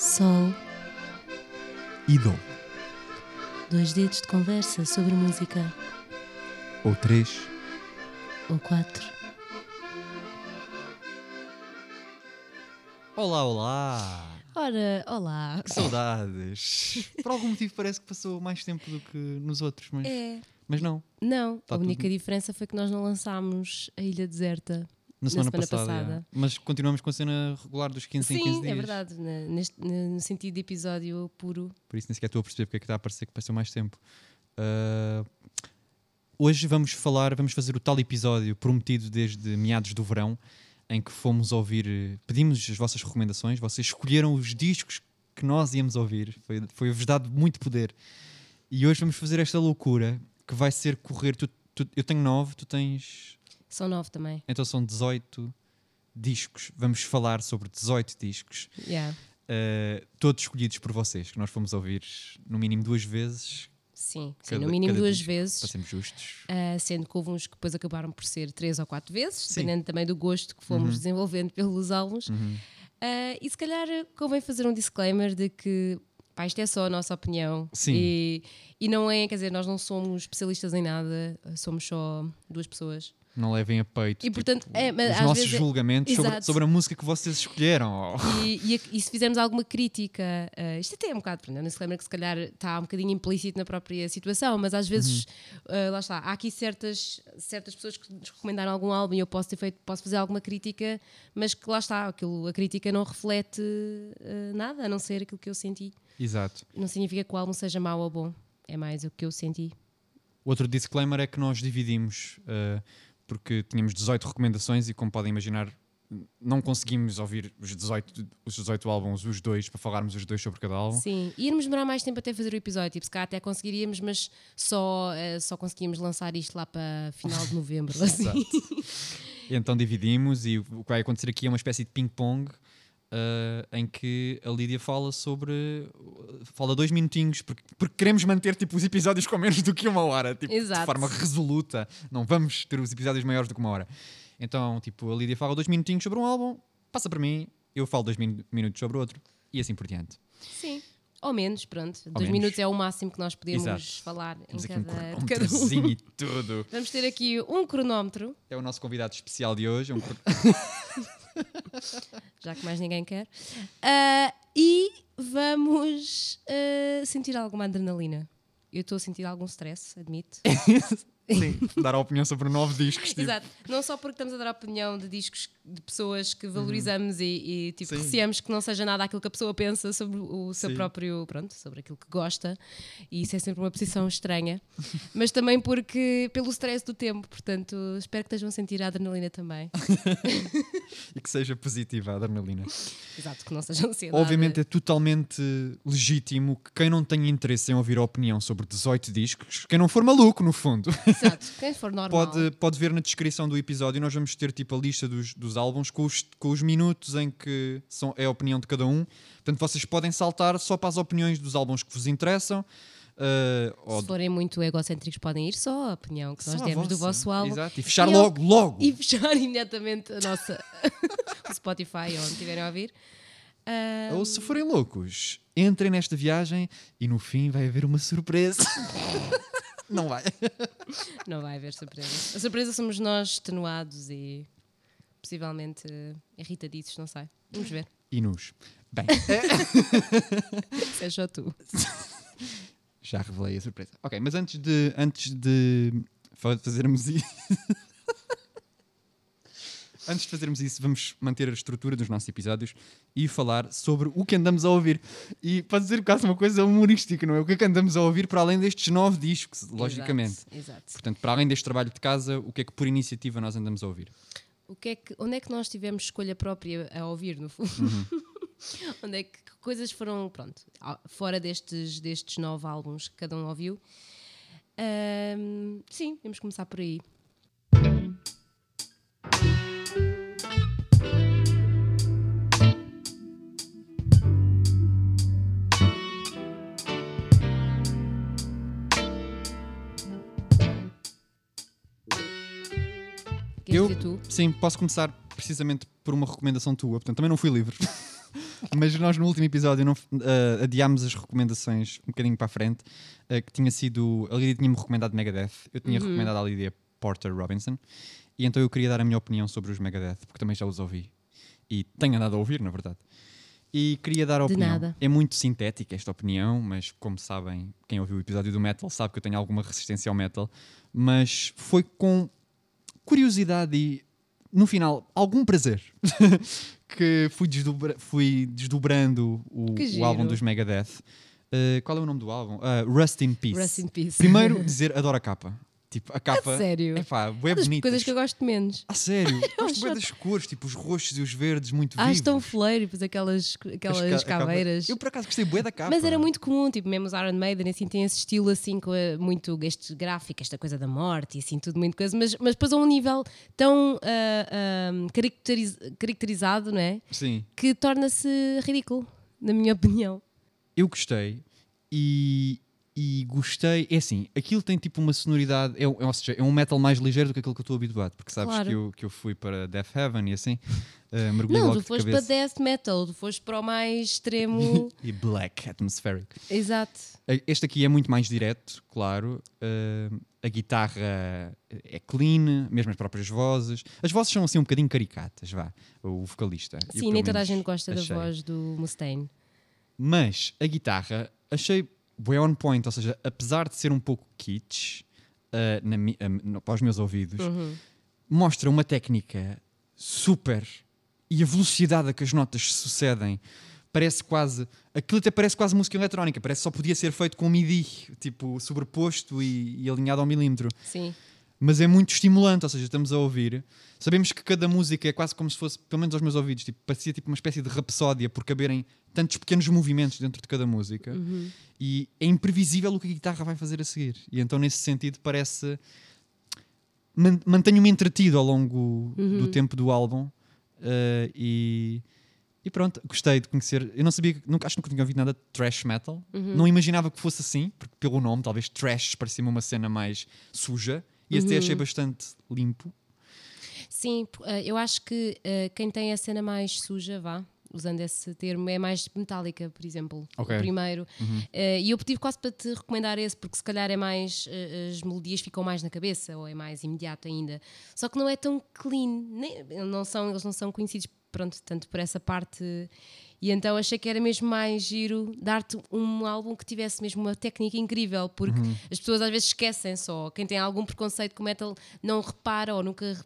Sol, e Dó. dois dedos de conversa sobre música. Ou três. Ou quatro. Olá, olá! Ora, olá. Que saudades! Por algum motivo parece que passou mais tempo do que nos outros, mas, É. mas não. Não, Tá a única tudo- diferença foi que nós não lançámos a Ilha Deserta. Na semana, semana passada. passada. yeah. Mas continuamos com a cena regular dos 15 em 15 Sim, dias. é verdade. na- neste- no sentido de episódio puro. Por isso nem sequer estou a perceber porque é que está a parecer que passou mais tempo. Ah, hoje vamos falar, vamos fazer o tal episódio prometido desde meados do verão, em que fomos ouvir, pedimos as vossas recomendações, vocês escolheram os discos que nós íamos ouvir, foi- foi-vos dado muito poder. E hoje vamos fazer esta loucura que vai ser correr. tu- tu- eu tenho nove, tu tens. São nove também. Então são 18 discos. Vamos falar sobre 18 discos. Yeah. Uh, todos escolhidos por vocês, que nós fomos ouvir no mínimo duas vezes, Sim, sim, Cada- no mínimo duas disco, vezes. para sermos justos. Ah, sendo que houve uns que depois acabaram por ser três ou quatro vezes, Sim. dependendo também do gosto que fomos Uhum. desenvolvendo pelos álbuns. Uhum. Ah, e se calhar convém fazer um disclaimer de que pá, isto é só a nossa opinião. Sim. E, e não é, quer dizer, nós não somos especialistas em nada, somos só duas pessoas. Não levem a peito E, portanto, tipo, é, mas os nossos é- julgamentos sobre, Exato. sobre a música que vocês escolheram. Oh. E, e, e se fizermos alguma crítica, ah, isto até é um bocado, é um disclaimer que se calhar está um bocadinho implícito na própria situação, mas às vezes, Uhum. ah, lá está, há aqui certas, certas pessoas que nos recomendaram algum álbum e eu posso ter feito, posso fazer alguma crítica, mas que lá está, aquilo, a crítica não reflete ah, nada, a não ser aquilo que eu senti. Exato. Não significa que o álbum seja mau ou bom, é mais o que eu senti. Outro disclaimer é que nós dividimos, uh, porque tínhamos 18 recomendações e, como podem imaginar, não conseguimos ouvir os 18, os 18 álbuns, os dois, para falarmos os dois sobre cada álbum. Sim, e íamos demorar mais tempo até fazer o episódio, tipo, se cá até conseguiríamos, mas só, ah, só conseguíamos lançar isto lá para final de novembro, assim. Exato. Então dividimos e o que vai acontecer aqui é uma espécie de ping-pong uh, em que a Lídia fala sobre. fala dois minutinhos, porque, porque queremos manter tipo, os episódios com menos do que uma hora, tipo, de Exato. forma resoluta. Não vamos ter os episódios maiores do que uma hora. Então, tipo, a Lídia fala dois minutinhos sobre um álbum, passa para mim, eu falo dois min- minutos sobre outro e assim por diante. Sim. Ou menos, pronto. Dois menos. minutos é o máximo que nós podemos Exato. falar em Temos um cada, de cada um. e tudo. Vamos ter aqui um cronómetro, É o nosso convidado especial de hoje. um já que mais ninguém quer. Ah, e vamos ah, sentir alguma adrenalina. Eu estou a sentir algum stress, admito. Sim, dar a opinião sobre nove discos. Tipo, Exato. Não só porque estamos a dar a opinião de discos de pessoas que valorizamos e, e tipo, Sim. receamos que não seja nada aquilo que a pessoa pensa sobre o seu Sim. próprio, pronto, sobre aquilo que gosta. E isso é sempre uma posição estranha. Mas também porque pelo stress do tempo, portanto, espero que estejam a sentir a adrenalina também. e que seja positiva a adrenalina. Exato, que não seja ansiedade. Obviamente é totalmente legítimo que quem não tenha interesse em ouvir a opinião sobre 18 discos, quem não for maluco, no fundo, Exato, quem for normal. pode, pode ver na descrição do episódio. Nós vamos ter tipo a lista dos, dos álbuns com os, com os minutos em que são, é a opinião de cada um. Portanto, vocês podem saltar só para as opiniões dos álbuns que vos interessam. ou Se forem muito egocêntricos, podem ir só a opinião que nós só a demos do vosso álbum. Exato, e fechar E logo, logo. e fechar imediatamente a nossa o Spotify onde estiverem a ouvir. Ah, Ou se forem loucos, entrem nesta viagem e no fim vai haver uma surpresa. não vai. não vai haver surpresa. A surpresa somos nós extenuados e possivelmente eh, irritadiços, não sei. Vamos ver. E nos. Bem, Seja tu. já revelei a surpresa. Ok, mas antes de, antes de fa- fazermos isso. antes de fazermos isso, vamos manter a estrutura dos nossos episódios e falar sobre o que andamos a ouvir. E pode dizer quase uma coisa humorística, não é? O que é que andamos a ouvir para além destes nove discos, logicamente. Exato, exato. Portanto, para além deste trabalho de casa, o que é que por iniciativa nós andamos a ouvir? O que é que, onde é que nós tivemos escolha própria a ouvir, no fundo? Uhum. onde é que, que coisas foram, pronto, fora destes, destes nove álbuns que cada um ouviu? Ahm, sim, vamos começar por aí. Eu-? Sim, posso começar precisamente por uma recomendação tua, portanto também não fui livre. Mas nós no último episódio não, uh, adiámos as recomendações um bocadinho para a frente, uh, que tinha sido. A Lídia tinha-me recomendado Megadeth, eu tinha Uhum. recomendado à Lídia Porter Robinson, e então eu queria dar a minha opinião sobre os Megadeth, porque também já os ouvi. E tenho andado a ouvir, na verdade. E queria dar a De opinião. nada. É muito sintética esta opinião, mas como sabem, quem ouviu o episódio do metal sabe que eu tenho alguma resistência ao metal. Mas foi com curiosidade e, no final, algum prazer que fui, desdobra- fui desdobrando o, o álbum dos Megadeth. Uh, qual é o nome do álbum? Uh, Rust in Peace. Rest in peace. Primeiro, dizer adoro a capa. Tipo, a capa. sério? É pá, é bonita. coisas que eu gosto menos. Ah, sério? Gosto bem das cores, tipo os roxos e os verdes, muito Ah, vivos. estão fleiro, depois aquelas, aquelas As ca- a caveiras. Eu por acaso gostei bué da capa. Mas era muito comum, tipo, mesmo os Iron Maiden, assim, tem esse estilo, assim, com a- muito este gráfico, esta coisa da morte e assim, tudo muito coisa, mas, mas depois a um nível tão ah, ah, caracteriz- caracterizado, não é? Sim. Que torna-se ridículo, na minha opinião. Eu gostei e, e gostei. É assim, aquilo tem tipo uma sonoridade. É, é, ou seja, é um metal mais ligeiro do que aquilo que eu estou habituado. Porque sabes Claro. que, eu, que eu fui para Death Heaven e assim. Uh, mergulhei Não, tu de foste cabeça. para death metal, tu foste para o mais extremo. E Black Atmospheric. Exato. Este aqui é muito mais direto, claro. Uh, a guitarra é clean, mesmo as próprias vozes. As vozes são assim um bocadinho caricatas, vá. O vocalista. Eu, Sim, pelo nem toda a gente gosta achei. da voz do Mustaine. Mas a guitarra achei way on point, ou seja, apesar de ser um pouco kitsch uh, na uh, para os meus ouvidos, Uhum. mostra uma técnica super e a velocidade a que as notas se sucedem parece quase aquilo até parece quase música eletrónica, parece que só podia ser feito com MIDI, tipo sobreposto e, e alinhado ao milímetro Sim. Mas é muito estimulante, ou seja, estamos a ouvir. Sabemos que cada música é quase como se fosse, pelo menos aos meus ouvidos, tipo, parecia tipo uma espécie de rapsódia por caberem tantos pequenos movimentos dentro de cada música. E é imprevisível o que a guitarra vai fazer a seguir. E então, nesse sentido, parece. man- Mantenho-me entretido ao longo do tempo do álbum. eh, e. E pronto, gostei de conhecer. Eu não sabia, nunca, acho que nunca tinha ouvido nada de thrash metal. Não imaginava que fosse assim, porque pelo nome, talvez thrash parecia-me uma cena mais suja. E esse até achei bastante limpo. Sim, eh, eu acho que eh, quem tem a cena mais suja, vá, usando esse termo, é mais metálica, por exemplo. Ok. Uhum. O primeiro. Eh, e eu pedi quase para te recomendar esse, porque se calhar é mais. eh, as melodias ficam mais na cabeça, ou é mais imediato ainda. Só que não é tão clean. Nem, não são, eles não são conhecidos, pronto, tanto por essa parte. E então achei que era mesmo mais giro dar-te um álbum que tivesse mesmo uma técnica incrível, porque Uhum. as pessoas às vezes esquecem só. Quem tem algum preconceito com metal não repara ou nunca,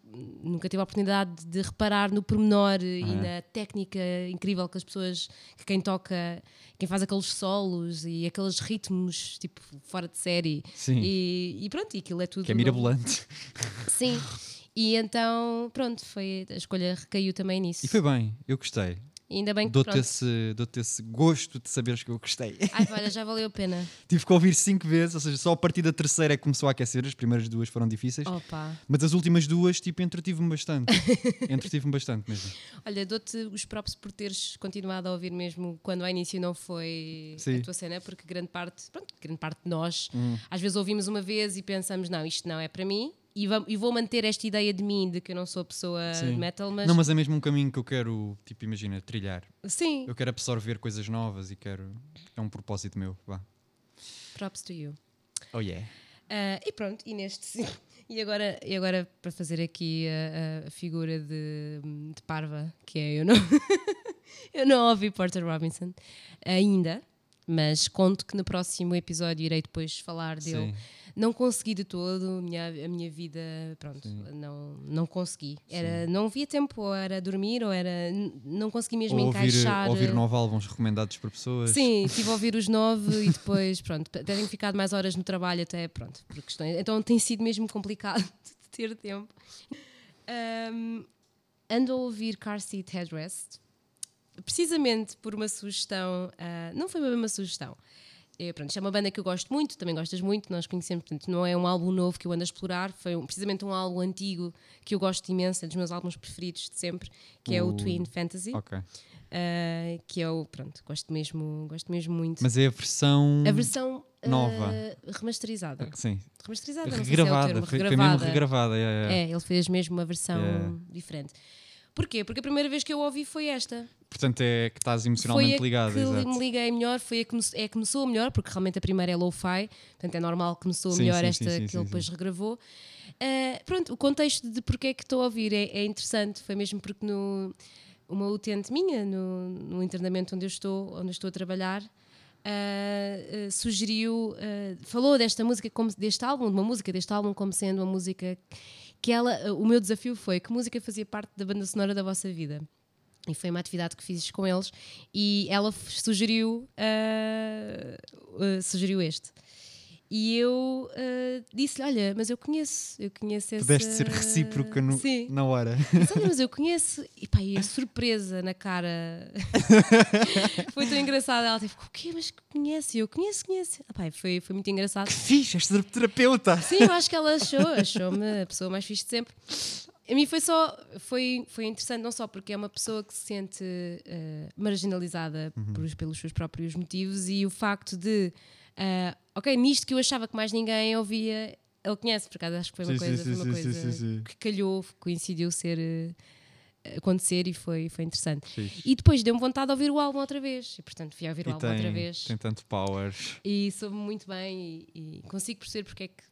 nunca teve a oportunidade de reparar no pormenor e na técnica incrível que as pessoas, que quem toca, quem faz aqueles solos e aqueles ritmos tipo fora de série. Sim. E, e pronto, e aquilo é tudo. Que é novo. mirabolante. Sim. E então, pronto, foi, a escolha recaiu também nisso. E foi bem, eu gostei. Ainda bem que Dou-te esse, dou esse gosto de saberes que eu gostei. Ai, olha, já valeu a pena. Tive que ouvir cinco vezes, ou seja, só a partir da terceira é que começou a aquecer. As primeiras duas foram difíceis. Opa. Mas as últimas duas, tipo, entretive-me bastante. entretive-me bastante mesmo. Olha, dou-te os próprios por teres continuado a ouvir mesmo quando ao início não foi Sim. a tua cena, porque grande parte, pronto, grande parte de nós, Hum. às vezes ouvimos uma vez e pensamos, não, isto não é para mim, e, e vou manter esta ideia de mim, de que eu não sou a pessoa Sim. de metal, mas, Não, mas é mesmo um caminho que eu quero, tipo, imagina, trilhar. sim, Eu quero absorver coisas novas e quero. É um propósito meu. Vá. props to you. Oh yeah. Ah, e pronto, e neste. E agora, e agora para fazer aqui a, a figura de, de parva, que é eu não, eu não ouvi Porter Robinson ainda, mas conto que no próximo episódio irei depois falar dele. Sim. Não consegui de todo, a minha, a minha vida, pronto, não, não consegui. Era, não havia tempo, ou era dormir, ou era. Não consegui mesmo Ou ouvir, encaixar. ouvir nove álbuns recomendados por pessoas. Sim, estive a ouvir os nove e depois, pronto, tenho ficado mais horas no trabalho, até, pronto, por questões. Então tem sido mesmo complicado de ter tempo. Um, ando a ouvir Car Seat Headrest, precisamente por uma sugestão, ah, não foi bem uma sugestão. É, pronto, isto é uma banda que eu gosto muito, também gostas muito, nós conhecemos, portanto, não é um álbum novo que eu ando a explorar, foi um- precisamente um álbum antigo que eu gosto imenso, é dos meus álbuns preferidos de sempre, que é o Twin Fantasy. Ok. Uh, que é o pronto, gosto mesmo, gosto mesmo muito. Mas é a versão. a versão uh, nova. remasterizada. Sim. Remasterizada, não sei se é o Regravada. termo, foi, foi mesmo regravada. regravada. é, é. É, ele fez mesmo uma versão Yeah. diferente. Porquê? Porque a primeira vez que eu ouvi foi esta. Portanto, é que estás emocionalmente foi a que exato. me liguei melhor, foi a que me, é que me soa melhor, porque realmente a primeira é lo-fi, portanto é normal que me soa Sim, melhor sim, esta sim, que ele depois regravou. Ah, pronto, o contexto de porque é que estou a ouvir é, é interessante, foi mesmo porque no, uma utente minha, no, no internamento onde eu estou, onde eu estou a trabalhar, ah, ah, sugeriu, ah, falou desta música, como, deste álbum, de uma música deste álbum, como sendo uma música que ela, o meu desafio foi que música fazia parte da banda sonora da vossa vida. E foi uma atividade que fiz com eles e ela sugeriu, ah, ah, sugeriu este. E eu ah, disse-lhe: Olha, mas eu conheço, eu conheço esse. Pudeste ser recíproca no- Sim. na hora. Disse, Olha, mas eu conheço. E pá, e a surpresa na cara foi tão engraçada. Ela teve: O quê? Mas que conhece? E eu conheço, conheço. Ah, pá, foi, foi muito engraçado. Que fixe, és terapeuta. Sim, eu acho que ela achou, achou-me a pessoa mais fixe de sempre. A mim foi só, foi, foi interessante não só porque é uma pessoa que se sente eh, marginalizada por- pelos seus próprios motivos e o facto de, eh, ok, nisto que eu achava que mais ninguém ouvia, ele conhece, por acaso acho que foi uma Sim, coisa, sim, foi uma sim, coisa que calhou, coincidiu ser eh, acontecer e foi, foi interessante. E depois deu-me vontade de ouvir o álbum outra vez, e portanto fui a ouvir o E álbum outra vez tem tanto power. e soube muito bem e, e consigo perceber porque é que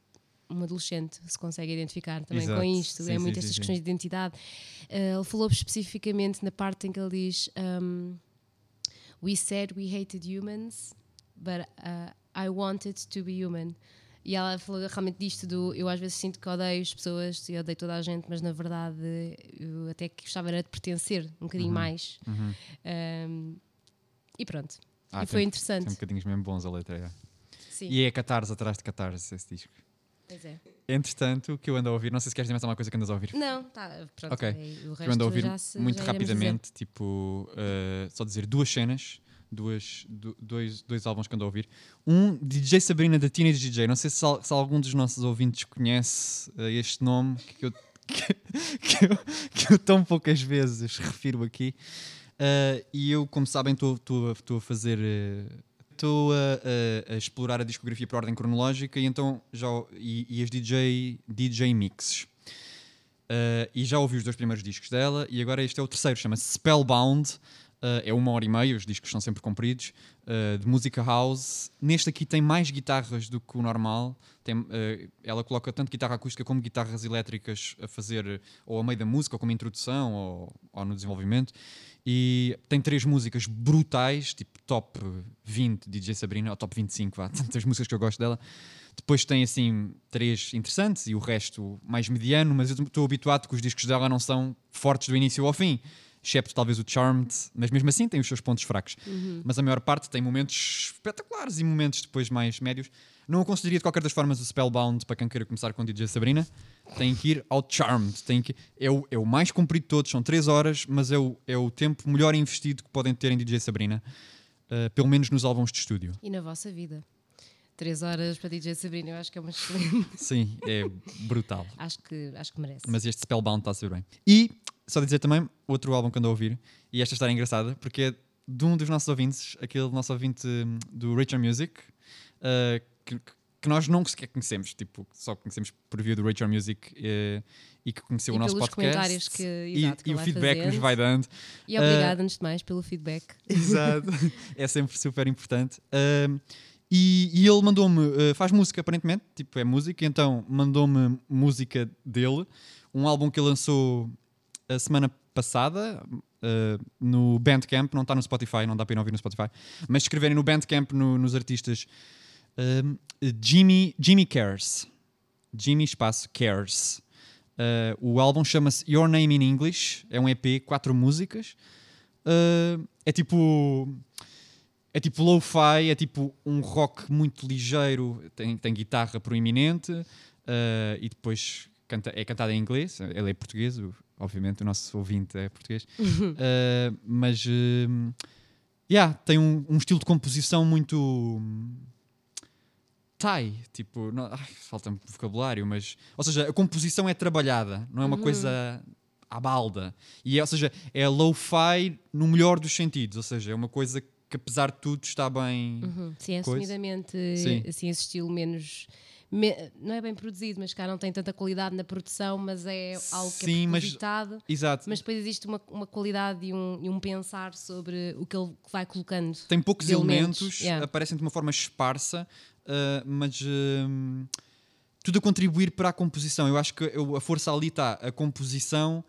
um adolescente se consegue identificar também Exato. com isto, Sim, é sim, muito sim, estas questões de identidade. Uh, ele falou especificamente na parte em que ele diz um, We said we hated humans, but uh, I wanted to be human. E ela falou realmente disto do eu às vezes sinto que odeio as pessoas e odeio toda a gente, mas na verdade eu até que gostava era de pertencer um bocadinho Uhum. mais. Um, e pronto. Ah, e foi tem- interessante. Tem bocadinhos mesmo bons a letra. é. Sim, E é catarse atrás de catarse esse disco. pois é. Entretanto, o que eu ando a ouvir, não sei se queres dizer mais alguma coisa que andas a ouvir. Não, tá, pronto. Ok. é, o que eu ando a resto ouvir se- muito rapidamente, tipo, uh, só dizer duas cenas, duas, du- dois, dois álbuns que ando a ouvir. Um, DJ Sabrina da Teenage DJ. Não sei se, se algum dos nossos ouvintes conhece uh, este nome que eu, que, que eu, que eu tão poucas vezes refiro aqui. Uh, e eu, como sabem, estou a, fazer. uh, Estou a, a- a explorar a discografia por ordem cronológica e então já e, e as DJ, DJ mixes. Uh, e já ouvi os dois primeiros discos dela e agora este é o terceiro, chama-se Spellbound. Uh, é uma hora e meia, os discos são sempre compridos, uh, de música house. Neste aqui tem mais guitarras do que o normal. Tem, uh, ela coloca tanto guitarra acústica como guitarras elétricas a fazer ou a meio da música, ou como introdução, ou, ou no desenvolvimento. E tem três músicas brutais, tipo top 20 DJ Sabrina, ou top 25, vá, tantas músicas que eu gosto dela. Depois tem assim três interessantes e o resto mais mediano, mas eu estou habituado que os discos dela não são fortes do início ao fim, excepto talvez o Charmed, mas mesmo assim tem os seus pontos fracos. Mas a maior parte tem momentos espetaculares e momentos depois mais médios. Não aconselharia de qualquer das formas o Spellbound para quem queira começar com DJ Sabrina. Tem que ir ao Charmed. Tem que, é, o, é o mais comprido de todos, são 3 horas, mas é o, é o tempo melhor investido que podem ter em DJ Sabrina. uh, pelo menos nos álbuns de estúdio. E na vossa vida? Três horas para DJ Sabrina, eu acho que é uma excelente. Sim, é brutal. acho, que, acho que merece. Mas este Spellbound está a ser bem. E, só dizer também, outro álbum que ando a ouvir, e esta história é engraçada, porque é de um dos nossos ouvintes, aquele nosso ouvinte hum, do Richard Music, uh, que, que nós não sequer conhecemos, tipo, só conhecemos por via do Richard Music uh, e que conheceu E o nosso podcast. que- e, exato, que e o feedback que nos vai dando. E obrigada, antes de mais, pelo feedback. Exato. é sempre super importante. Um, e, e ele mandou-me, uh, faz música aparentemente, tipo é música, então mandou-me música dele, um álbum que ele lançou a semana passada uh, no Bandcamp, não está no Spotify, não dá para ir ouvir no Spotify, mas escreverem no Bandcamp no- nos artistas um, Jimmy, Jimmy Cares, Jimmy Espaço Cares. Uh, o álbum chama-se Your Name in English, é um EP, quatro músicas. Uh, é tipo. É tipo lo-fi, é tipo um rock muito ligeiro, tem, tem guitarra proeminente uh, e depois canta, é cantado em inglês. Ele é português, obviamente, o nosso ouvinte é português. Uh, mas uh, yeah, tem um, um estilo de composição muito hum, Thai, tipo, não, ai, falta-me vocabulário, mas ou seja, a composição é trabalhada, não é uma coisa à balda. E é, ou seja, é lo-fi no melhor dos sentidos, ou seja, é uma coisa que apesar de tudo está bem. Uhum. Sim, assumidamente Sim. assim, esse estilo menos, me- não é bem produzido, mas cá não tem tanta qualidade na produção, mas é algo que Sim, é mas- propositado. Exato. Mas depois existe uma, uma qualidade e um, e um pensar sobre o que ele vai colocando. Tem poucos elementos, elementos, yeah. aparecem de uma forma esparsa, uh, mas hum, tudo a contribuir para a composição. Eu acho que eu- a força ali está. A composição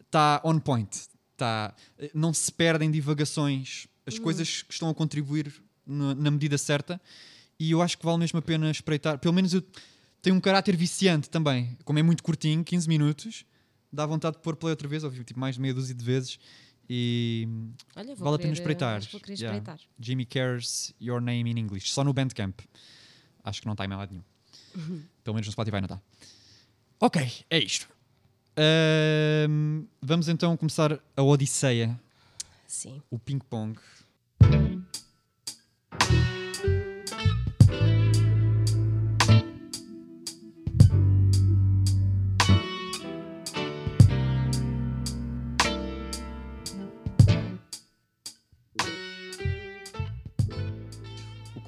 está on point. Tá, não se perdem divagações. As Hum. coisas que estão a contribuir na, na medida certa. E eu acho que vale mesmo a pena espreitar. Pelo menos eu tenho um caráter viciante também. Como é muito curtinho, 15 minutos, dá vontade de pôr play outra vez. Ouvi tipo mais de meia dúzia de vezes. E Olha, vale a pena querer, espreitar. Yeah. espreitar. Jimmy Cares Your Name in English, só no Bandcamp. Acho que não está em lado nenhum. Uhum. Pelo menos no Spotify não está. Ok, é isto. Ahm, vamos então começar a Odisseia, Sim. o ping-pong.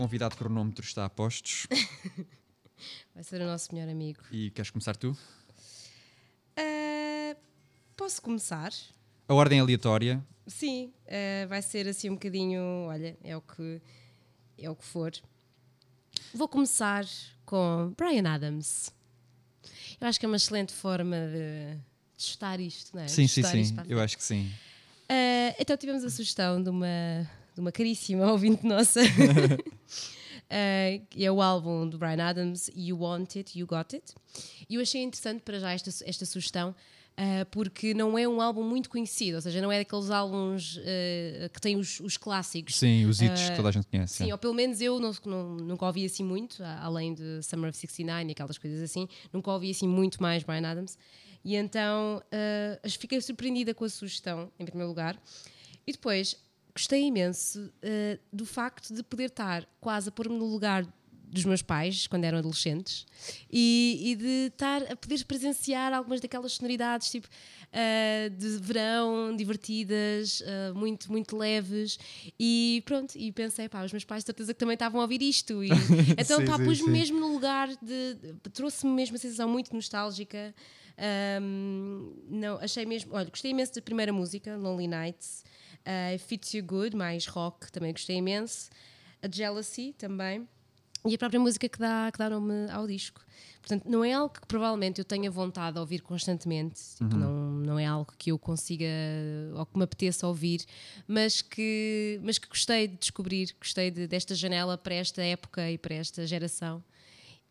Convidado cronómetro está a postos. Vai ser o nosso melhor amigo. E queres começar tu? Ah, posso começar? A ordem é aleatória. Sim, ah, vai ser assim um bocadinho. Olha, é o que, é o que for. Vou começar com Brian Adams. Eu acho que é uma excelente forma de testar isto, não é? Sim, sim, Testar sim. Eu acho que sim. Ah, então tivemos a sugestão de uma, de uma caríssima ouvinte nossa, que é o álbum do Brian Adams, You Want It, You Got It. E eu achei interessante para já esta, esta sugestão, ah, porque não é um álbum muito conhecido, ou seja, não é daqueles álbuns ah, que têm os, os clássicos. Sim, os hits que toda a gente conhece. Sim, é. ou pelo menos eu não, não- nunca ouvi assim muito, além de Summer of 69 e aquelas coisas assim, nunca ouvi assim muito mais Brian Adams. E então fiquei surpreendida com a sugestão, em primeiro lugar. E depois gostei imenso ah, do facto de poder estar quase a pôr-me no lugar dos meus pais quando eram adolescentes e, e de estar a poder presenciar algumas daquelas sonoridades tipo ah, de verão divertidas ah, muito muito leves e pronto e pensei pá os meus pais de certeza que também estavam a ouvir isto e então pá pus-me mesmo no lugar de trouxe-me mesmo uma sensação muito nostálgica Ahm, não achei mesmo olha gostei imenso da primeira música Lonely Nights ah, Fits You Good mais rock também gostei imenso a Jealousy também e a própria música que dá, que dá nome ao disco. Portanto, não é algo que provavelmente eu tenha vontade de ouvir constantemente, tipo, não, não é algo que eu consiga ou que me apeteça ouvir, mas que, mas que gostei de descobrir, gostei de- desta janela para esta época e para esta geração.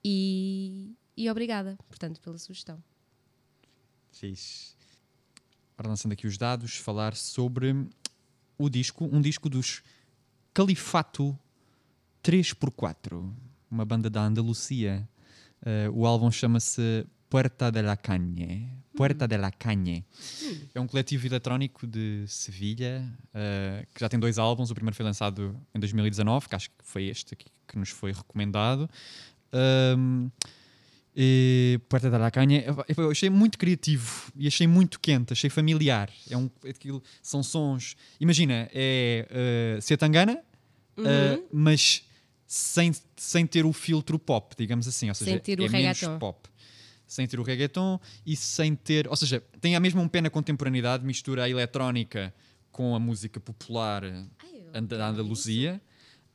E, e obrigada, portanto, pela sugestão. Fixe. Ora, lançando aqui os dados, falar sobre o disco, um disco dos Califato 3x4, uma banda da Andalucia. Eh, o álbum chama-se Puerta de la Caña. Puerta de la Caña. É um coletivo eletrónico de Sevilha eh, que já tem dois álbuns. O primeiro foi lançado em 2019, que acho que foi este aqui que nos foi recomendado. Ahm, e Puerta da la Caña, eu- achei muito criativo e achei muito quente, achei familiar. É um, é aquilo, são sons. Imagina, é uh, Setangana, Uhum. uh, mas sem, sem ter o filtro pop, digamos assim. Ou seja, Sem ter o é menos reggaeton. pop. Sem ter o reggaeton e sem ter. Ou seja, tem a mesma um pé na contemporaneidade, mistura a eletrónica com a música popular uh, da Andaluzia.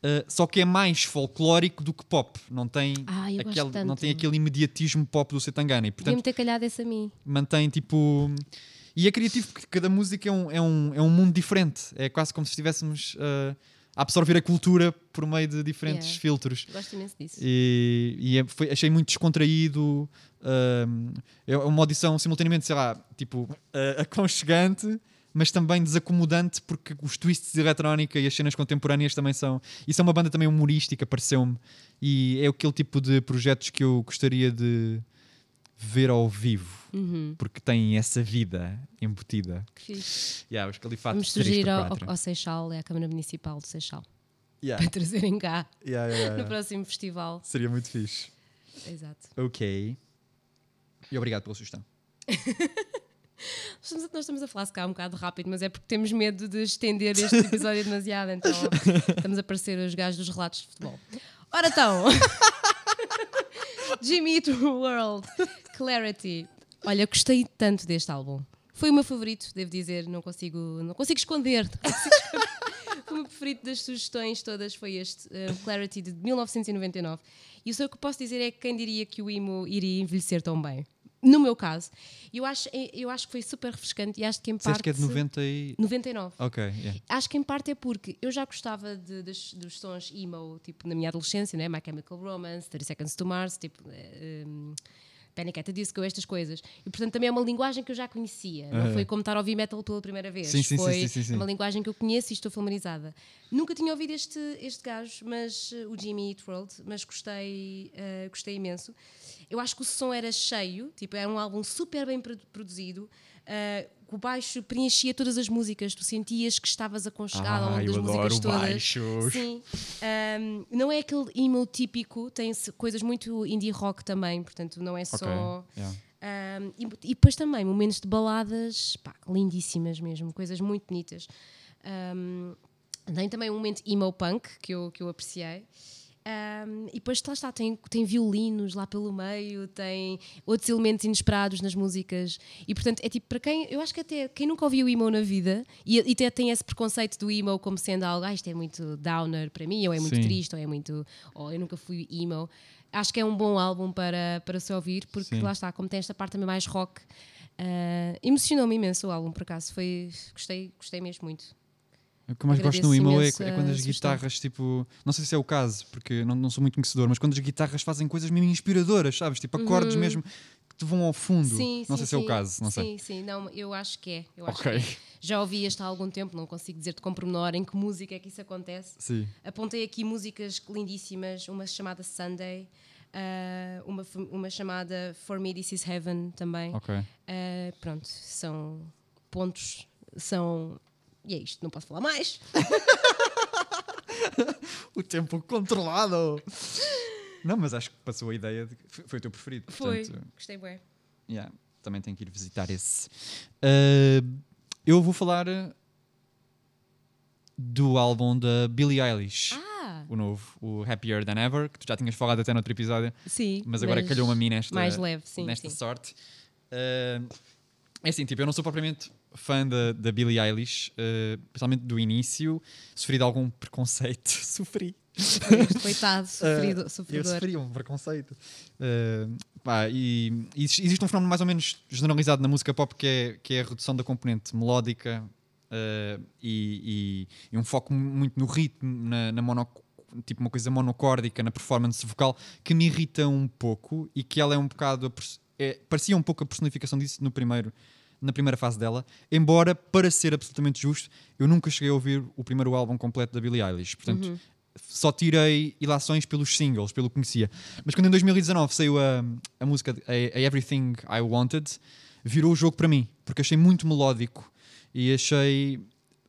Uh, só que é mais folclórico do que pop. Não tem, Ah, aquele, não tem aquele imediatismo pop do Setangana. E, portanto, ter calhado esse a mim. mantém tipo. E é criativo porque cada música é um, é um, é um mundo diferente. É quase como se estivéssemos uh, a absorver a cultura por meio de diferentes Yeah. filtros. Gosto imenso disso. E, e é- foi- achei muito descontraído. um, é uma audição simultaneamente, sei lá, tipo, uh, aconchegante, mas também desacomodante, porque os twists de eletrónica e as cenas contemporâneas também são. Isso é uma banda também humorística, pareceu-me. E é aquele tipo de projetos que eu gostaria de ver ao vivo, Uhum. porque têm essa vida embutida. Que fixe. Yeah, os Califatos Vamos surgir ao, 3x4. ao, Seixal, é a Câmara Municipal do Seixal, Yeah, para trazerem cá yeah, yeah, no próximo festival. Seria muito fixe. Exato. Ok. E obrigado pela sugestão. Nós estamos a falar se cá um bocado rápido, mas é porque temos medo de estender este episódio demasiado, então estamos a parecer os gajos dos relatos de futebol. Ora então, Jimmy Eat World, Clarity. Olha, gostei tanto deste álbum. Foi o meu favorito, devo dizer, não consigo, não consigo esconder. Não consigo esconder. o meu preferido das sugestões todas foi este, uh, Clarity de 1999. E o que posso dizer é que quem diria que o emo iria envelhecer tão bem? No meu caso, eu acho, eu acho que foi super refrescante e acho que em parte. que é de 90 e... 99. Ok, yeah. Acho que em parte é porque eu já gostava de, dos, dos sons emo, tipo, na minha adolescência, né? My Chemical Romance, 30 Seconds to Mars, tipo. Um, eh, Panic at the Disco, estas coisas. E portanto também é uma linguagem que eu já conhecia. Não foi como estar a ouvir metal pela primeira vez. Sim, sim, foi sim, sim, uma linguagem que eu conheço e estou familiarizada. Nunca tinha ouvido este, este gajo, mas uh, o Jimmy Eat World, mas gostei, uh, gostei imenso. Eu acho que o som era cheio, tipo, é um álbum super bem produzido. Uh, o baixo preenchia todas as músicas, tu sentias que estavas aconchegado ah, ao longo das músicas todas. Baixos. Sim. Um, não é aquele emo típico, tem coisas muito indie rock também, portanto não é só. Okay. Yeah. Um, e, e, depois também momentos de baladas pá, lindíssimas mesmo, coisas muito bonitas. Um, tem também um momento emo punk que eu, que eu apreciei. Um, e depois lá está, tem, tem violinos lá pelo meio, tem outros elementos inesperados nas músicas. E portanto, é tipo, para quem, eu acho que até quem nunca ouviu emo na vida e, e até tem esse preconceito do emo como sendo algo, ah, isto é muito downer para mim, ou é muito Sim. triste, ou é muito, ou eu nunca fui emo. Acho que é um bom álbum para, para se ouvir, porque Sim. lá está, como tem esta parte também mais rock, uh, emocionou-me imenso o álbum, por acaso. Foi, gostei, gostei mesmo muito. O que eu mais gosto no emo é, é, quando as guitarras, tipo, não sei se é o caso, porque não, não sou muito conhecedor, mas quando as guitarras fazem coisas mesmo inspiradoras, sabes? Tipo, acordes uhum. mesmo que te vão ao fundo. Sim, não sim, sei se é o caso, não sim, sei. Sim, sim, não, eu acho que é. Eu ok. Que é. Já ouvi este há algum tempo, não consigo dizer-te com pormenor em que música é que isso acontece. Sim. Apontei aqui músicas lindíssimas, uma chamada Sunday. Uh, uma, uma chamada For Me This Is Heaven também. Ok. Uh, pronto, são pontos, são e é isto, não posso falar mais. o tempo controlado. Não, mas acho que passou a ideia de que foi o teu preferido. Foi, portanto, gostei bem. Yeah, também tenho que ir visitar esse. Uh, eu vou falar do álbum da Billie Eilish. Ah. O novo, o Happier Than Ever, que tu já tinhas falado até no outro episódio. Sim. Mas agora calhou-me a mim nesta, mais leve, sim, nesta sim. sorte. Uh, é assim, tipo, eu não sou propriamente fã da, da Billie Eilish, uh, principalmente do início, sofri de algum preconceito. sofri. Coitado, sofrido, uh. Eu sofri um preconceito. Uh, pá, e, e, existe um fenómeno mais ou menos generalizado na música pop que é, que é a redução da componente melódica uh, e, e, e, um foco muito no ritmo, na, na tipo uma coisa monocórdica, na performance vocal, que me irrita um pouco e que ela é um bocado. É, parecia um pouco a personificação disso no primeiro na primeira fase dela, embora, para ser absolutamente justo, eu nunca cheguei a ouvir o primeiro álbum completo da Billie Eilish. Portanto, uhum. só tirei ilações pelos singles, pelo que conhecia. Mas quando em 2019 saiu a, a música a, a Everything I Wanted, virou o jogo para mim, porque achei muito melódico e achei.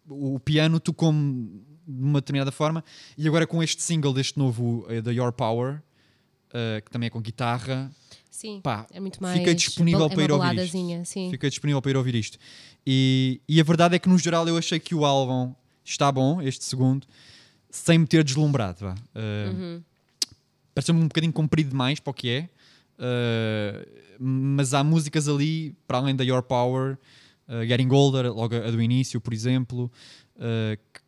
O piano tocou-me de uma determinada forma, e agora com este single deste novo, uh, The Your Power, uh, que também é com guitarra Sim, pá, é muito mais. Fica disponível para ir ouvir isto. Sim. Fica disponível para ir ouvir isto. E, e a verdade é que, no geral, eu achei que o álbum está bom, este segundo, sem me ter deslumbrado. Uh, uhum. Pareceu-me um bocadinho comprido demais para o que é. Uh, mas há músicas ali, para além da Your Power, uh, Getting Older, logo a, do início, por exemplo,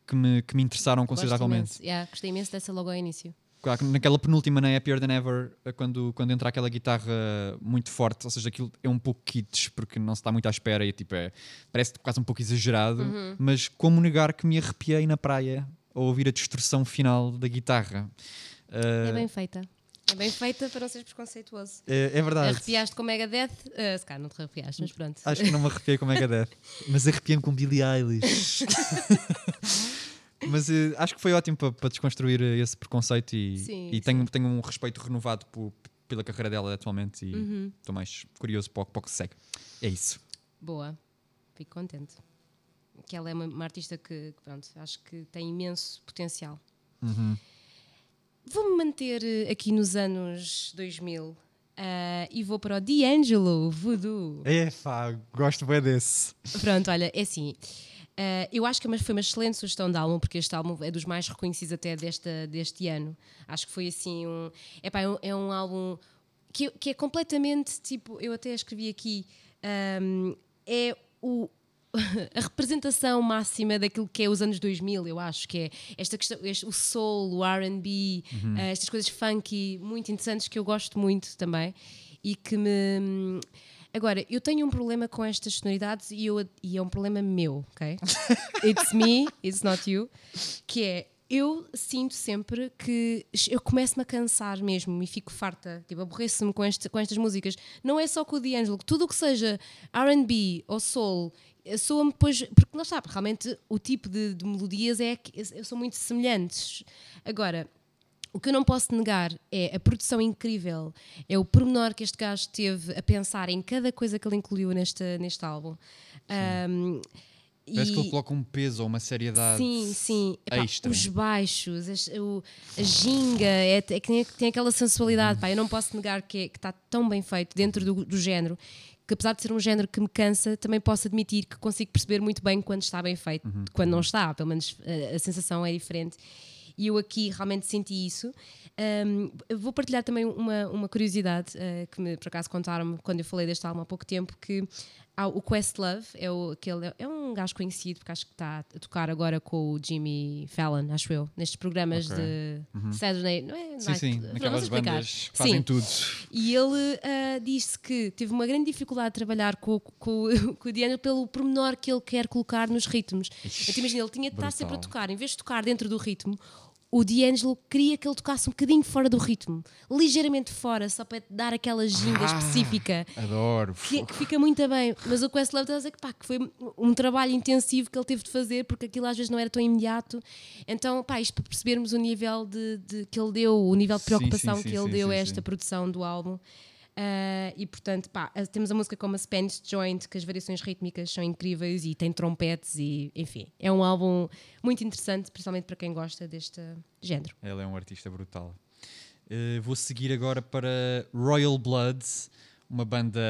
que, me, que me interessaram consideravelmente. Imenso. Yeah, gostei imenso dessa logo ao início naquela penúltima, na Happier Than Ever, eh, quando, quando entra aquela guitarra muito forte, ou seja, aquilo é um pouco kits, porque não se está muito à espera e tipo, é, parece quase um pouco exagerado, uhum. mas como negar que me arrepiei na praia ao ouvir a destruição final da guitarra. Uh, é bem feita. É bem feita para não seres preconceituoso. É, é verdade. Arrepiaste com Megadeth? Uh, se calhar não te arrepiaste, mas pronto. Acho que não me arrepiei com Megadeth. mas arrepiei-me com Billie Eilish. Mas uh, acho que foi ótimo para, para desconstruir eh, esse preconceito e, sim, e tenho, tenho um respeito renovado por, pela carreira dela atualmente e estou uhum. mais curioso para o, para o que segue. É isso. Boa, fico contente. Que ela é uma, uma artista que, pronto, acho que tem imenso potencial. Uhum. Vou-me manter eh, aqui nos anos 2000 uh, e vou para o D'Angelo Voodoo. É, pá, gosto bem desse. Pronto, olha, é assim. Uh, eu acho que é foi uma excelente sugestão de álbum, porque este álbum é dos mais reconhecidos até desta, deste ano. Acho que foi assim um. Epá, é, um, é um álbum que, que é completamente tipo, eu até escrevi aqui, um, é o, a representação máxima daquilo que é os anos 2000, eu acho que é esta questão, este, o soul, o R&B, Uhum. uh, estas coisas funky muito interessantes que eu gosto muito também e que me agora eu tenho um problema com estas sonoridades e, eu, e é um problema meu, ok? It's me, it's not you, que é eu sinto sempre que eu começo-me a cansar mesmo e fico farta, tipo, aborreço-me com, este, com estas músicas. Não é só com o D'Angelo, tudo o que seja RB ou soul, eh, soa-me depois. Porque não sabe, realmente o tipo de, de melodias é que são muito semelhantes. Agora, o que eu não posso negar é a produção incrível, é o pormenor que este gajo teve a pensar em cada coisa que ele incluiu neste, neste álbum. Um, Parece que e- ele coloca um peso ou uma seriedade. Sim, sim. Epá, os baixos, as- o- a ginga, é, é que tem, tem aquela sensualidade. Pá, eu não posso negar que é- que está tão bem feito dentro do, do género que, apesar de ser um género que me cansa, também posso admitir que consigo perceber muito bem quando está bem feito, Uhum. quando não está. Pelo menos a, a sensação é diferente. E eu aqui realmente senti isso. Um, vou partilhar também uma, uma curiosidade uh, que me, por acaso contaram-me quando eu falei deste álbum há pouco tempo que há o Questlove é, o, aquele, é um gajo conhecido porque acho que está a tocar agora com o Jimmy Fallon, acho eu, nestes programas Ok. de Saturday, não é? Sim, Night- sim. não sei Aquelas explicar. bandas que fazem Sim. tudo. E ele ah, disse que teve uma grande dificuldade de trabalhar com, com, com o Diana pelo pormenor que ele quer colocar nos ritmos. Então imagina, ele tinha de estar sempre a tocar, em vez de tocar dentro do ritmo, o D'Angelo queria que ele tocasse um bocadinho fora do ritmo, ligeiramente fora, só para dar aquela ginga Ah, específica. Adoro. Que, que fica muito bem, mas o Questlove está a dizer que, pá, que foi um trabalho intensivo que ele teve de fazer porque aquilo às vezes não era tão imediato. Então, pá, isto para percebermos o nível de, de- que ele deu, o nível de Sim, preocupação sim, que sim, ele sim, deu sim, a esta sim. produção do álbum. Ah, e portanto, pá, temos a música como a Spanish Joint, que as variações rítmicas são incríveis e tem trompetes e enfim, é um álbum muito interessante, principalmente para quem gosta deste género. Ele é um artista brutal. Eh, vou seguir agora para Royal Blood, uma banda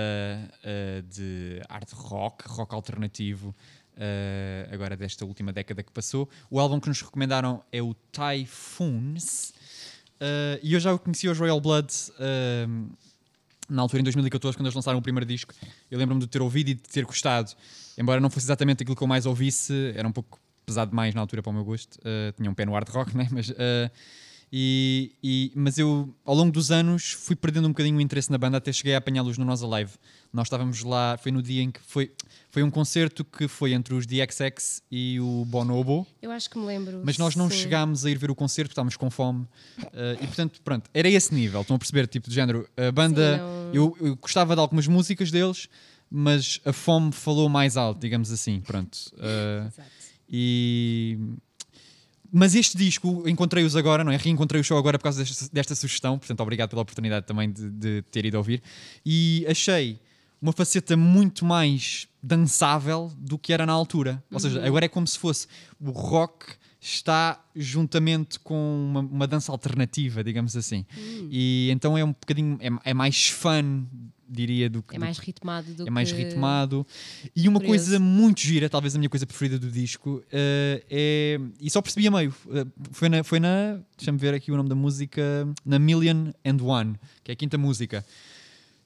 eh, de art rock, rock alternativo, agora desta última década que passou. O álbum que nos recomendaram é o Typhoons. Eh, e eu já conheci os Royal Blood eh, na altura, em 2014, quando eles lançaram o primeiro disco. Eu lembro-me de ter ouvido e de ter gostado, embora não fosse exatamente aquilo que eu mais ouvisse, era um pouco pesado demais na altura para o meu gosto. Eh, tinha um pé no hard rock, né? mas. eh, e, e- mas eu, ao longo dos anos, fui perdendo um bocadinho o interesse na banda até cheguei a apanhá-los no Nós Alive. Nós estávamos lá, foi no dia em que foi, foi um concerto que foi entre os DXX e o Bonobo, Eu acho que me lembro. mas nós não sim. chegámos a ir ver o concerto, porque estávamos com fome. Eh, e portanto, pronto, era esse nível. Estão a perceber, tipo de género. A banda, Sim, não- eu, eu gostava de algumas músicas deles, mas a fome falou mais alto, digamos assim. Pronto. Eh, Exato. e. Mas este disco, encontrei-os agora, não é? Reencontrei-os só agora por causa desta, desta sugestão, portanto, obrigado pela oportunidade também de, de ter ido ouvir. E achei uma faceta muito mais dançável do que era na altura. Ou seja, agora é como se fosse o rock está juntamente com uma, uma dança alternativa, digamos assim. E então é um bocadinho, é, é mais fun, diria, do que, É mais ritmado do é mais ritmado. E uma Curioso. coisa muito gira, talvez a minha coisa preferida do disco, eh, é. E só percebi a meio. eh, foi na. Foi na Deixa-me ver aqui o nome da música. Na Million and One, que é a quinta música.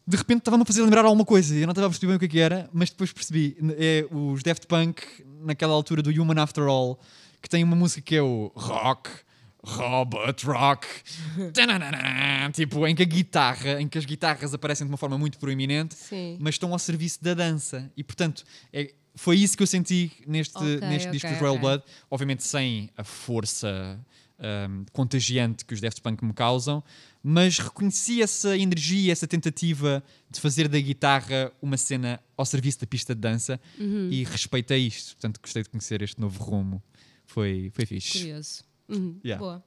De repente estava-me a fazer lembrar alguma coisa e eu não estava a perceber bem o que é que era, mas depois percebi. É os Daft Punk, naquela altura do Human After All, que tem uma música que é o Rock. Robot Rock, tipo, em que a guitarra, em que as guitarras aparecem de uma forma muito proeminente, Sim. mas estão ao serviço da dança. E portanto, é- foi isso que eu senti neste, Ok, neste ok, disco dos Royal. Blood. Obviamente sem a força ahm, contagiante que os Daft Punk me causam, mas reconheci essa energia, essa tentativa de fazer da guitarra uma cena ao serviço da pista de dança Uhum. e respeitei isto. Portanto, gostei de conhecer este novo rumo. Foi, foi fixe. Curioso. Uhum, Yeah. Boa.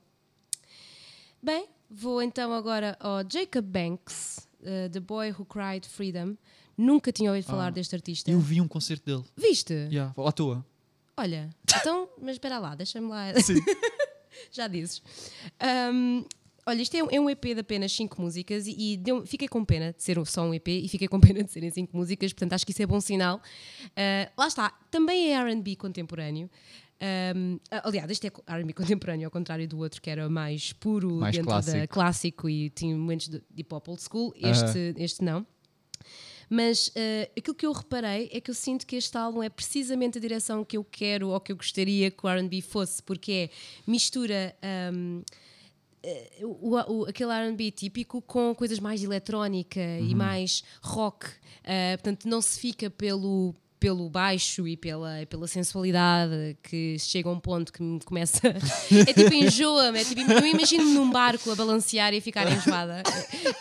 Bem, vou então agora ao Jacob Banks, uh, The Boy Who Cried Freedom. Nunca tinha ouvido falar Ah, deste artista. Eu vi um concerto dele. Viste? Yeah, à toa. Olha, então, mas espera lá, deixa-me lá. Sim. Já dizes. Um, olha, isto é, um- é um EP de apenas 5 músicas e, e deu- fiquei com pena de ser só um EP e fiquei com pena de serem 5 músicas, portanto acho que isso é bom sinal. Ah, lá está, também é RB contemporâneo. Um, aliás, este é RB contemporâneo, ao contrário do outro que era mais puro Mais dentro da clássico. clássico e tinha momentos de, hip hop old school. Este, este não. Mas eh, aquilo que eu reparei é que eu sinto que este álbum é precisamente a direção que eu quero ou que eu gostaria que o RB fosse, porque é mistura. ahm, eh, o, o- aquele RB típico com coisas mais eletrónica e mais rock. Ah, portanto, não se fica pelo. Pelo baixo e pela, pela sensualidade que chega a um ponto que me começa. É tipo enjoa-me. É tipo, eu imagino-me num barco a balancear e a ficar enjoada.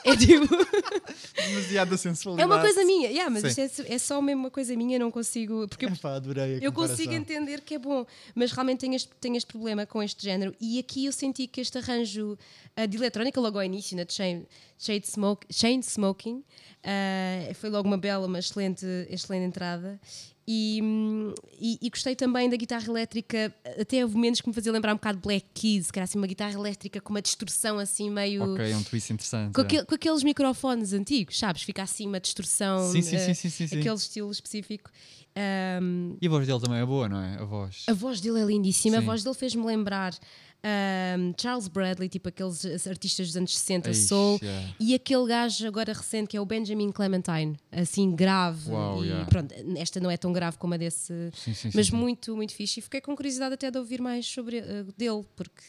É, é tipo. Demasiada sensualidade. É uma coisa minha, yeah, mas Sim. isto é, é só mesmo uma coisa minha, eu não consigo. Porque Epá, adorei a eu comparação. consigo entender que é bom, mas realmente tenho este, tenho este problema com este género. E aqui eu senti que este arranjo ah, de eletrónica, logo ao início, na Chain, Shade Smoke, Chain Smoking, ah, foi logo uma bela, uma excelente, excelente entrada. E, e, e gostei também da guitarra elétrica, até houve momentos que me fazia lembrar um bocado Black Keys, que era assim uma guitarra elétrica com uma distorção assim meio. Ok, é um twist interessante. Com, é. aquele- com aqueles microfones antigos, sabes? Fica assim uma distorção, Sim, sim, eh, sim, sim, sim, aquele estilo específico. Ahm, E a voz dele também é boa, não é? A voz. a voz dele é lindíssima, Sim. a voz dele fez-me lembrar ahm, Charles Bradley, tipo aqueles artistas dos anos 60, Eish, soul, yeah. e aquele gajo agora recente que é o Benjamin Clementine, assim grave. E yeah. pronto, esta não é tão grave como a desse, Sim, sim, mas sim. muito, muito fixe. E fiquei com curiosidade até de ouvir mais sobre eh, dele, porque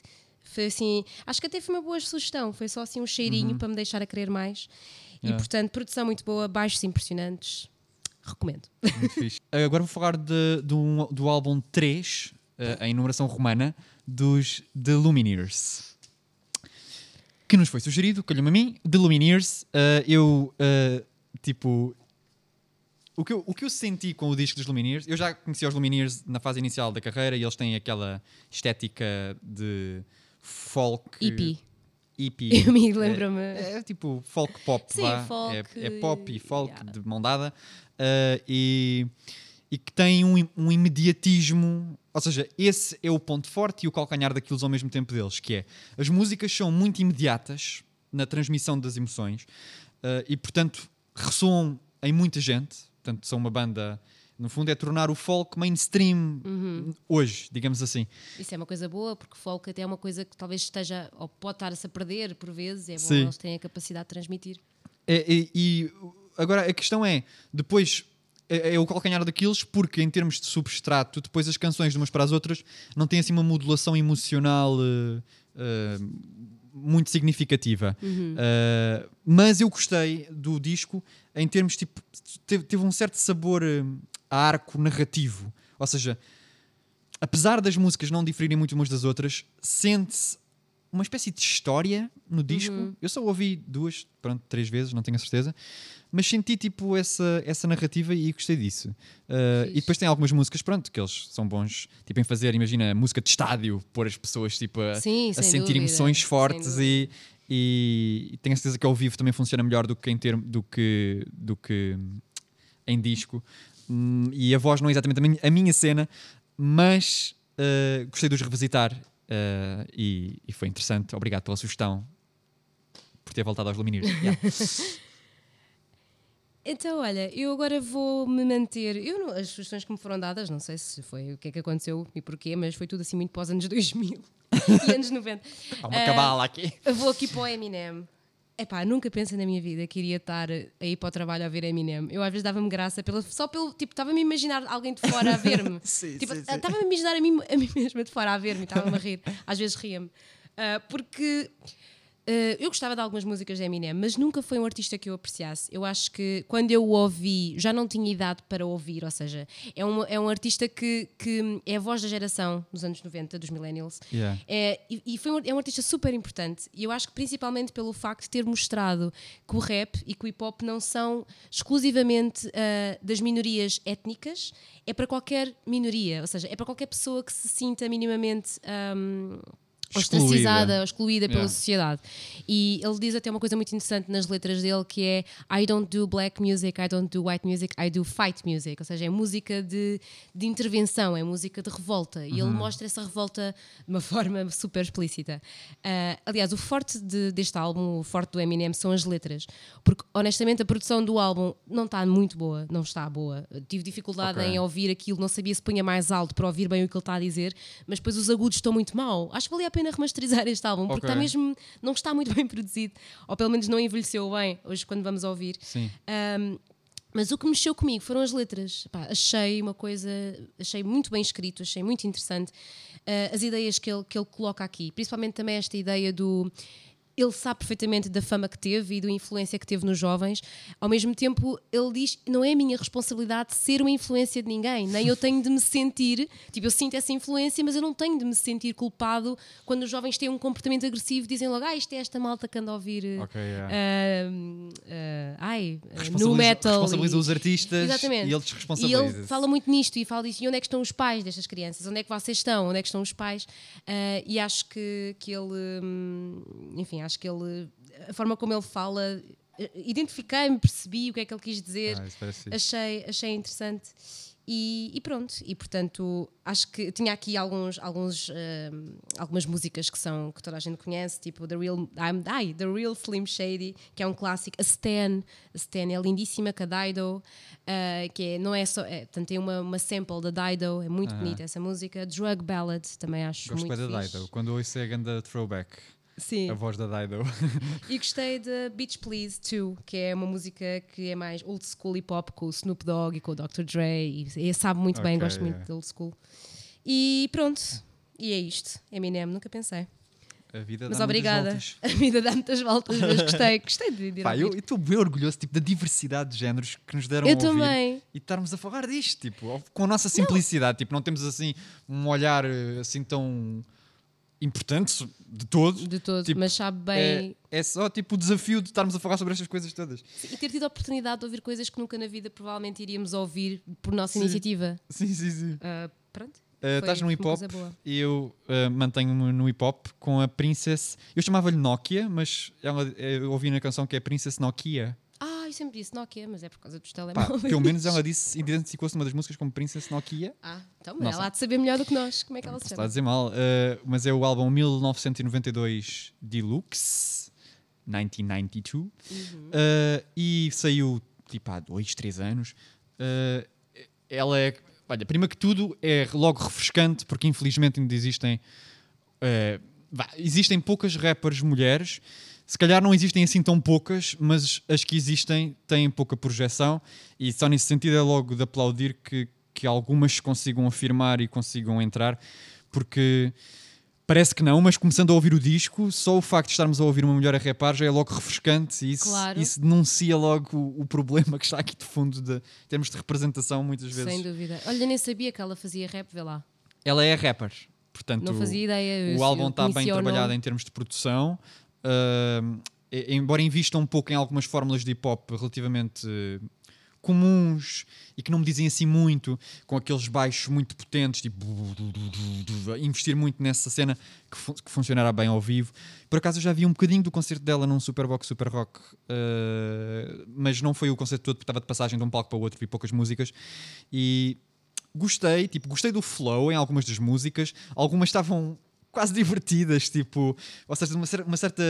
foi assim. Acho que até foi uma boa sugestão, foi só assim um cheirinho para me deixar a querer mais. E Uhum. Yeah. portanto, produção muito boa, baixos impressionantes. Recomendo. Muito fixe. Agora vou falar de, do, do álbum 3, eh, em numeração romana, dos The Lumineers. Que nos foi sugerido, calhou-me a mim, The Lumineers. eh, eu, eh, tipo. O que, eu, o que eu senti com o disco dos Lumineers, eu já conhecia os Lumineers na fase inicial da carreira e eles têm aquela estética de folk. EP. EP. Eu me lembro-me. É, é tipo folk pop, Sim, folk, é, é pop e folk yeah. de mão dada. Uh, e, e que tem um, um imediatismo. Ou seja, esse é o ponto forte e o calcanhar daquilo ao mesmo tempo deles, que é as músicas são muito imediatas na transmissão das emoções uh, e, portanto, ressoam em muita gente. Portanto, são uma banda. No fundo, é tornar o folk mainstream Uhum. hoje, digamos assim. Isso é uma coisa boa, porque folk até é uma coisa que talvez esteja, ou pode estar-se a perder por vezes. É bom, Sim. eles têm a capacidade de transmitir. É, e, e agora a questão é, depois é, é o calcanhar daqueles, porque em termos de substrato, depois as canções de umas para as outras não têm assim uma modulação emocional eh, eh, muito significativa. Eh, mas eu gostei do disco em termos tipo, teve, teve um certo sabor a arco narrativo. Ou seja, apesar das músicas não diferirem muito umas das outras, sente-se uma espécie de história no disco. Eu só ouvi duas, pronto, três vezes, não tenho a certeza. Mas senti tipo essa, essa narrativa e gostei disso. Uh, e depois tem algumas músicas, pronto, que eles são bons tipo, em fazer, imagina, música de estádio, pôr as pessoas tipo, a, Sim, a sentir dúvida, emoções fortes e, e, e tenho a certeza que ao vivo também funciona melhor do que em, termo, do que, do que em disco. Hum, e a voz não é exatamente a minha, a minha cena, mas uh, gostei de os revisitar uh, e, e foi interessante. Obrigado pela sugestão, por ter voltado aos Lumineers. Yeah. Então, olha, eu agora vou me manter. Eu não- as sugestões que me foram dadas, não sei se foi o que é que aconteceu e porquê, mas foi tudo assim muito pós anos 2000 e anos 90. Há uma Ah, cabala aqui. Eu vou aqui para o Eminem. Epá, nunca pensei na minha vida que iria estar a ir para o trabalho a ver Eminem. Eu às vezes dava-me graça pela, só pelo. Tipo, estava-me a imaginar alguém de fora a ver-me. Sim, tipo. Estava-me a imaginar a mim, a mim mesma de fora a ver-me, estava-me a rir. Às vezes ria-me. Ah, porque. Ah, eu gostava de algumas músicas de Eminem, mas nunca foi um artista que eu apreciasse. Eu acho que quando eu o ouvi, já não tinha idade para ouvir, ou seja, é um, é um artista que, que é a voz da geração dos anos 90, dos millennials. Yeah. É, e e foi um, é um artista super importante. E eu acho que principalmente pelo facto de ter mostrado que o rap e que o hip hop não são exclusivamente ah, das minorias étnicas, é para qualquer minoria, ou seja, é para qualquer pessoa que se sinta minimamente. ahm, ostracizada, excluída pela Yeah. sociedade. E ele diz até uma coisa muito interessante nas letras dele que é I don't do black music, I don't do white music, I do fight music. Ou seja, é música de, de intervenção, é música de revolta. E ele mostra essa revolta de uma forma super explícita. Ah, aliás, o forte de- deste álbum, o forte do Eminem, são as letras. Porque, honestamente, a produção do álbum não está muito boa, não está boa. Tive dificuldade Ok. em ouvir aquilo, não sabia se punha mais alto para ouvir bem o que ele está a dizer, mas depois os agudos estão muito mal. Acho que valia a pena remasterizar este álbum, porque Ok. está mesmo, não está muito bem produzido, ou pelo menos não envelheceu bem, hoje quando vamos ouvir. Sim. Um, mas o que mexeu comigo foram as letras. Pá, achei uma coisa, achei muito bem escrito, achei muito interessante uh, as ideias que ele, que ele coloca aqui, principalmente também esta ideia do. Ele sabe perfeitamente da fama que teve e da influência que teve nos jovens. Ao mesmo tempo, ele diz: não é a minha responsabilidade ser uma influência de ninguém, nem eu tenho de me sentir. Tipo, eu sinto essa influência, mas eu não tenho de me sentir culpado quando os jovens têm um comportamento agressivo, dizem logo: ah, isto é esta malta que anda a ouvir. uh, Ok, yeah. um, uh, ai, uh, Responsabiliza- no metal. responsabiliza e- os artistas Exatamente. e ele E desresponsabiliza. ele fala muito nisto e fala disso. E onde é que estão os pais destas crianças? Onde é que vocês estão? Onde é que estão os pais? Uh, e acho que, que ele, hum, enfim, acho que ele, a forma como ele fala, eh, identifiquei-me, percebi o que é que ele quis dizer, Ah, achei, achei interessante. E, e pronto, e portanto acho que tinha aqui alguns, alguns, hum, algumas músicas que são que toda a gente conhece, tipo The Real, I'm, ai, The Real Slim Shady, que é um clássico, a Stan, a Stan é lindíssima, com a Dido, ah, que é, não é só, é, portanto, tem uma, uma sample da Dido, é muito Aham. bonita essa música, Drug Ballad, também acho Gosto muito bem da. Dido. Quando ouço é a ganda throwback. Sim. A voz da Dido. E gostei de Beach Please 2, que é uma música que é mais old school hip hop com o Snoop Dogg e com o Dr. Dre. E, e sabe muito bem, Ok, gosto muito yeah. de old school. E pronto, e é isto. Eminem, nunca pensei. A vida Mas dá muitas obrigada. voltas. A vida dá muitas voltas, mas gostei, gostei de, de Pá, eu estou bem orgulhoso tipo, da diversidade de géneros que nos deram Eu a ouvir também. e estarmos a falar disto, tipo, com a nossa simplicidade. Tipo, não temos assim um olhar eh, assim tão importante de todo. De todo, Tipo, mas sabe É, bem. é só tipo o desafio de estarmos a falar sobre estas coisas todas. E ter tido a oportunidade de ouvir coisas que nunca na vida provavelmente iríamos ouvir por nossa Sim. iniciativa. Sim, sim, sim. Ah, pronto. Foi estás no hip hop e eu eh, mantenho-me no hip hop com a Princess. Eu chamava-lhe Nokia, mas ela, eu ouvi na canção que é Princess Nokia. Eu sempre disse Nokia, mas é por causa dos Pá, telemóveis. pelo menos ela disse, identificou-se numa das músicas como Princess Nokia. Ah, então, Nossa. ela há de saber melhor do que nós. Como é que ela se Está a chama? dizer mal, eh, mas é o álbum 1992 Deluxe, 1992, Uhum. eh, e saiu tipo há dois, três anos. Eh, ela é, olha, primeiro que tudo, é logo refrescante, porque infelizmente ainda existem, existem poucas rappers mulheres. Se calhar não existem assim tão poucas, mas as que existem têm pouca projeção, e só nesse sentido é logo de aplaudir que, que algumas consigam afirmar e consigam entrar, porque parece que não, mas começando a ouvir o disco, só o facto de estarmos a ouvir uma mulher a rapar já é logo refrescante e isso, Claro. isso denuncia logo o, o problema que está aqui de fundo de, em termos de representação, muitas vezes. Sem dúvida. Olha, nem sabia que ela fazia rap, vê lá. Ela é rapper, portanto, Não fazia ideia. o álbum está bem trabalhado em termos de produção. E- embora invista um pouco em algumas fórmulas de hip hop relativamente eh, comuns e que não me dizem assim muito, com aqueles baixos muito potentes, tipo investir muito nessa cena que, que funcionará bem ao vivo. Por acaso eu já vi um bocadinho do concerto dela num Superbox Super Rock, eh, mas não foi o concerto todo porque estava de passagem de um palco para o outro, vi poucas músicas e gostei, tipo, gostei do flow em algumas das músicas, algumas estavam quase divertidas, tipo, ou seja, uma, uma certa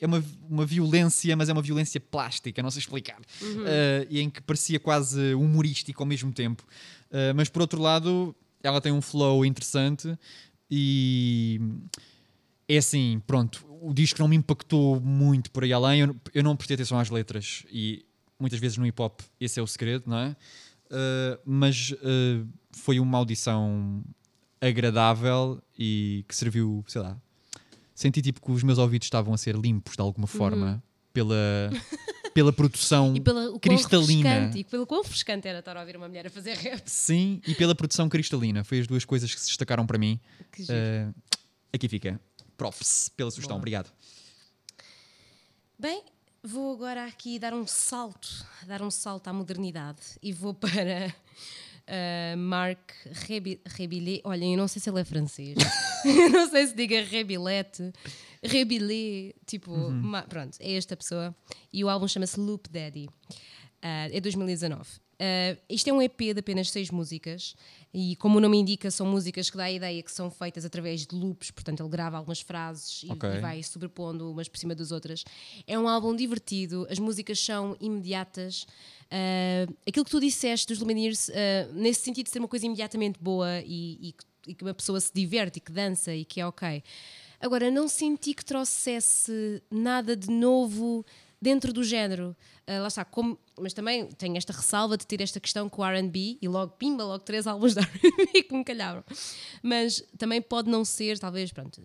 é uma, uma violência, mas é uma violência plástica, não sei explicar, Eh, e em que parecia quase humorístico ao mesmo tempo. Eh, mas por outro lado, ela tem um flow interessante e é assim, pronto, o disco não me impactou muito por aí além, eu, eu não prestei atenção às letras e muitas vezes no hip hop esse é o segredo, não é? Uh, mas uh, foi uma audição agradável e que serviu, sei lá, senti tipo que os meus ouvidos estavam a ser limpos de alguma forma pela, pela produção E pelo quão cristalina. e pelo quão refrescante era estar a ouvir uma mulher a fazer rap. Sim, e pela produção cristalina. Foi as duas coisas que se destacaram para mim. Uh, aqui fica. Props pela sugestão, Boa. obrigado. Bem, vou agora aqui dar um salto, dar um salto à modernidade e vou para uh, Marc Rebi Rebillet. Olha, eu não sei se ele é francês. não sei se diga Rebilete. Rebillet. Tipo, Uhum. pronto, é esta pessoa. E o álbum chama-se Loop Daddy. Uh, é 2019. Uh, isto é um EP de apenas seis músicas e, como o nome indica, são músicas que dá a ideia que são feitas através de loops, portanto, ele grava algumas frases e, Ok. e vai sobrepondo umas por cima das outras. É um álbum divertido, as músicas são imediatas. Uh, aquilo que tu disseste dos Lumineers, uh, nesse sentido de ser uma coisa imediatamente boa e, e e que uma pessoa se diverte e que dança e que é ok. Agora, não senti que trouxesse nada de novo dentro do género. Ah, lá está, como- mas também tenho esta ressalva de ter esta questão com o RB e logo, pimba, logo três álbuns de RB que me calharam. Mas também pode não ser, talvez, pronto,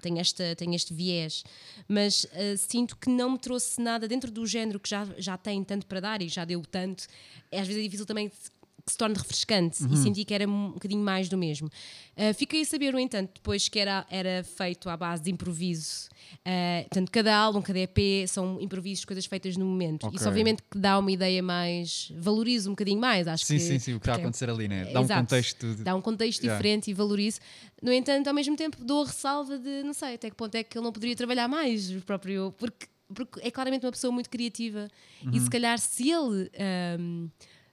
tenho, esta, tenho este viés, mas ah, sinto que não me trouxe nada dentro do género que já, já tem tanto para dar e já deu tanto. Às vezes é difícil também que se torne refrescante e senti que era um bocadinho mais do mesmo. Uh, fiquei a saber, no entanto, depois que era, era feito à base de improviso. Uh, portanto, cada álbum, cada EP são improvisos, coisas feitas no momento. Ok. Isso, obviamente, que dá uma ideia mais. valoriza um bocadinho mais. Acho Sim, que, sim, sim, o que está a acontecer ali, né? Dá um Exato. contexto. de- Dá um contexto Yeah. diferente e valorizo. No entanto, ao mesmo tempo, dou a ressalva de não sei até que ponto é que ele não poderia trabalhar mais o próprio. Porque, porque é claramente uma pessoa muito criativa e Uhum. se calhar se ele. ahm,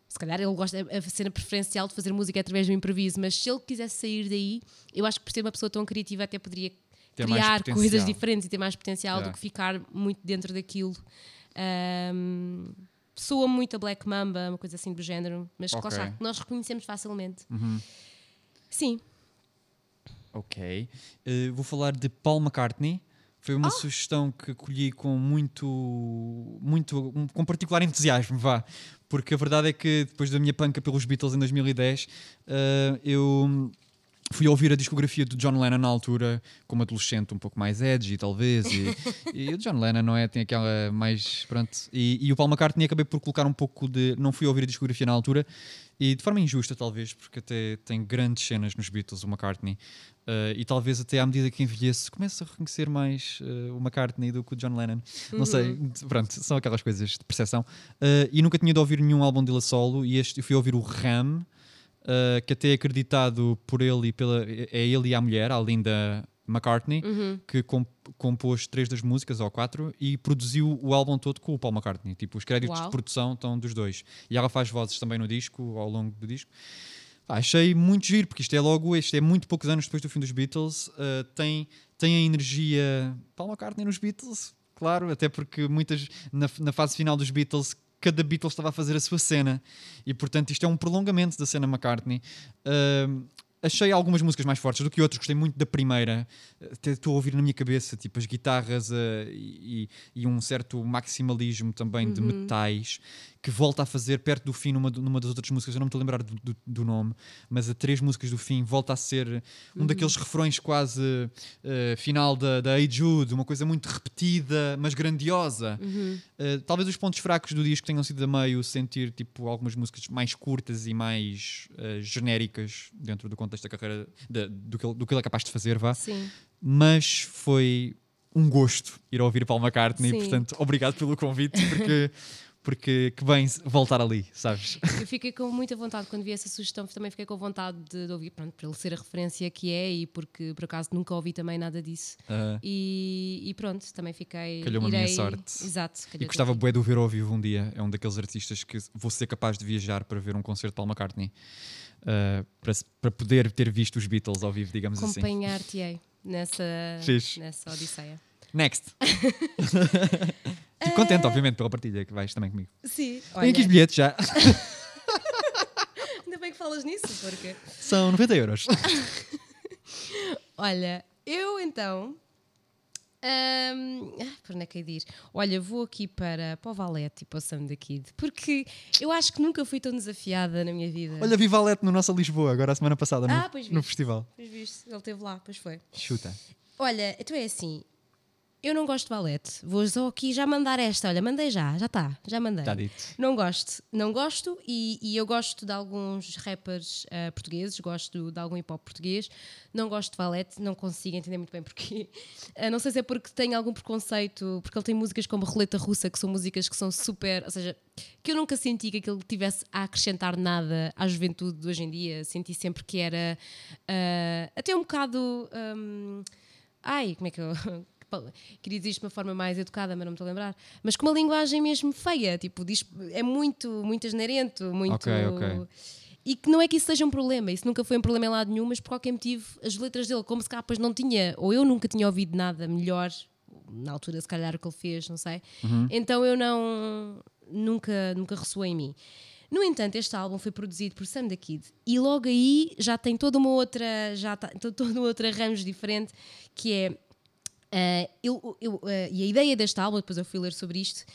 se calhar ele gosta, a cena preferencial de fazer música é através do improviso, mas se ele quisesse sair daí, eu acho que por ser uma pessoa tão criativa até poderia Ter criar coisas diferentes e ter mais potencial Yeah. do que ficar muito dentro daquilo. Ahm, soa muito a Black Mamba, uma coisa assim do género, mas que lá Ok. está, que nós reconhecemos facilmente. Uhum. Sim, Ok. Eh, vou falar de Paul McCartney. Foi uma sugestão que colhi com muito, muito, um- com particular entusiasmo, vá. Porque a verdade é que depois da minha panca pelos Beatles em 2010, eh, eu fui ouvir a discografia do John Lennon na altura, como adolescente, um pouco mais edgy, talvez. E, e o John Lennon, não é? Tem aquela mais. Pronto. E, e o Paul McCartney acabei por colocar um pouco de. Não fui ouvir a discografia na altura, e de forma injusta, talvez, porque até tem grandes cenas nos Beatles, o McCartney. Uh, e talvez até à medida que envelhece, comece a reconhecer mais uh, o McCartney do que o John Lennon. Não sei, pronto, são aquelas coisas de percepção. Uh, e nunca tinha de ouvir nenhum álbum dele a solo, e este eu fui ouvir o Ram, uh, que até é acreditado por ele e pela. É ele e a mulher, a Linda McCartney, que comp- compôs três das músicas, ou quatro, e produziu o álbum todo com o Paul McCartney. Tipo, os créditos Uau. de produção estão dos dois. E ela faz vozes também no disco, ao longo do disco. Pá, achei muito giro, porque isto é logo, isto é muito poucos anos depois do fim dos Beatles, uh, tem, tem a energia Paul McCartney nos Beatles, claro, até porque muitas, na, na fase final dos Beatles, cada Beatles estava a fazer a sua cena, e portanto isto é um prolongamento da cena McCartney. Uh, achei algumas músicas mais fortes do que outras, gostei muito da primeira, até estou a ouvir na minha cabeça, tipo as guitarras uh, e, e um certo maximalismo também de metais, que volta a fazer perto do fim numa, numa das outras músicas, eu não me estou a lembrar do, do- do nome, mas a três músicas do fim volta a ser um daqueles refrões quase uh, final da, da Hey Jude, uma coisa muito repetida, mas grandiosa. Uh, talvez os pontos fracos do disco tenham sido a meio sentir tipo algumas músicas mais curtas e mais uh, genéricas dentro do contexto da carreira da- do, que ele, do que ele é capaz de fazer, vá. sim. Mas foi um gosto ir ouvir Paul McCartney, Sim. portanto, obrigado pelo convite, porque, porque que bem voltar ali, sabes? Eu fiquei com muita vontade quando vi essa sugestão, também fiquei com vontade de, de ouvir, pronto, para ele ser a referência que é e porque por acaso nunca ouvi também nada disso. Uh, E, e pronto, também fiquei. Calhou-me a minha irei- sorte. Exato. e gostava bué de o ver ao vivo um dia. É um daqueles artistas que vou ser capaz de viajar para ver um concerto de Paul McCartney. Uh, para, para poder ter visto os Beatles ao vivo, digamos assim. Acompanhar-te-ei nessa, nessa odisseia. Next. Fico contente, obviamente, pela partilha que vais também comigo. Sim. Tenho aqui os bilhetes já. ainda bem que falas nisso, porque. São 90 euros. Olha, eu então. hum, ah, por onde é que ir? Olha, vou aqui para, para o Valete e para o Sam da Kid, porque eu acho que nunca fui tão desafiada na minha vida. Olha, vi Valete no nosso Lisboa, agora a semana passada, no, Ah, no festival. Pois viste, ele esteve lá, pois foi. Chuta. Olha, então é assim. Eu não gosto de valete. Vou só aqui já mandar esta. Olha, mandei já, já está, já mandei. Está dito. Não gosto, não gosto e, e eu gosto de alguns rappers uh, portugueses, gosto de algum hip hop português. Não gosto de Valete, não consigo entender muito bem porquê. Uh, não sei se é porque tem algum preconceito, porque ele tem músicas como Roleta Russa, que são músicas que são super. Ou seja, que eu nunca senti que aquilo tivesse a acrescentar nada à juventude de hoje em dia. Senti sempre que era uh, até um bocado. Um, ai, como é que eu queria dizer isto de uma forma mais educada, mas não me estou a lembrar, mas com uma linguagem mesmo feia, tipo, diz, é muito, muito asneirento, muito. Ok, ok. E que não é que isso seja um problema, isso nunca foi um problema em lado nenhum, mas por qualquer motivo, as letras dele, como se capas não tinha, ou eu nunca tinha ouvido nada melhor, na altura, se calhar, o que ele fez, não sei. Uhum. Então eu não. Nunca, nunca ressoou em mim. No entanto, este álbum foi produzido por Sam da Kid e logo aí já tem toda uma outra, já tá, todo um outro arranjo diferente que é Uh, eu, eu, uh, e a ideia deste álbum, depois eu fui ler sobre isto,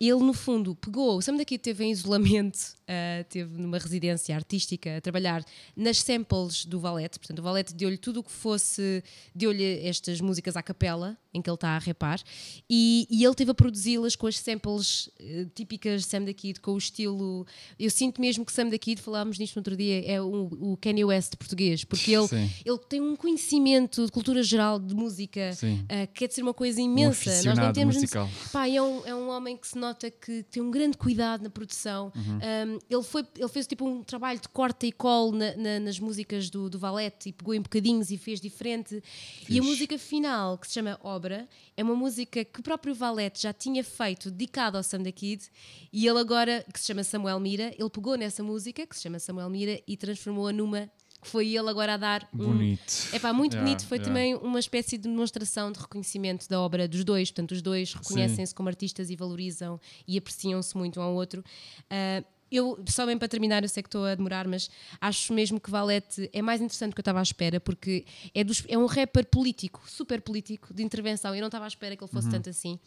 ele no fundo pegou, o Sam daqui teve em isolamento, uh, teve numa residência artística a trabalhar nas samples do Valete, portanto o Valete deu-lhe tudo o que fosse, deu-lhe estas músicas à capela, em que ele está a repar, e, e ele teve a produzi-las com as samples uh, típicas de Sam da Kid, com o estilo. Eu sinto mesmo que Sam da Kid, falámos nisto no outro dia, é o, o Kanye West português, porque ele, ele tem um conhecimento de cultura geral de música uh, que quer dizer uma coisa imensa. Um Nós não temos. Musical. Pá, é, um, é um homem que se nota que tem um grande cuidado na produção. Uhum. Um, ele, foi, ele fez tipo um trabalho de corte e colo na, na, nas músicas do, do Valete e pegou em bocadinhos e fez diferente. Fiz. E a música final, que se chama obra, é uma música que o próprio Valete já tinha feito, dedicado ao Sam da Kid, e ele agora, que se chama Samuel Mira, ele pegou nessa música, que se chama Samuel Mira, e transformou-a numa que foi ele agora a dar um, bonito. É pá, muito yeah, bonito. Foi yeah. também uma espécie de demonstração de reconhecimento da obra dos dois. Portanto, os dois reconhecem-se como artistas e valorizam e apreciam-se muito um ao outro. Uh, eu, só bem para terminar, eu sei que estou a demorar, mas acho mesmo que Valete é mais interessante do que eu estava à espera, porque é, dos, é um rapper político, super político, de intervenção. Eu não estava à espera que ele fosse uhum. tanto assim.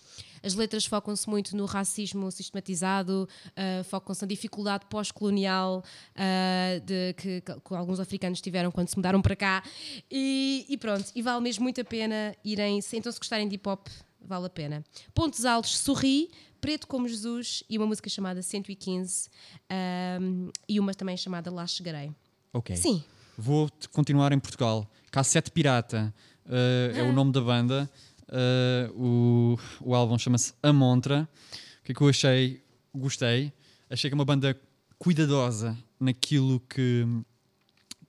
As letras focam-se muito no racismo sistematizado, uh, focam-se na dificuldade pós-colonial uh, que, que, alguns africanos tiveram quando se mudaram para cá. E, e pronto, e vale mesmo muito a pena irem, então se gostarem de hip hop, vale a pena. Pontos altos, sorri, Preto como Jesus e uma música chamada 115 um, e uma também chamada Lá Chegarei. Ok. Sim. Vou continuar em Portugal. Cassete Pirata uh, é o nome da banda. Uh, o, o álbum chama-se A Montra. O que é que eu achei? Gostei. Achei que é uma banda cuidadosa naquilo que,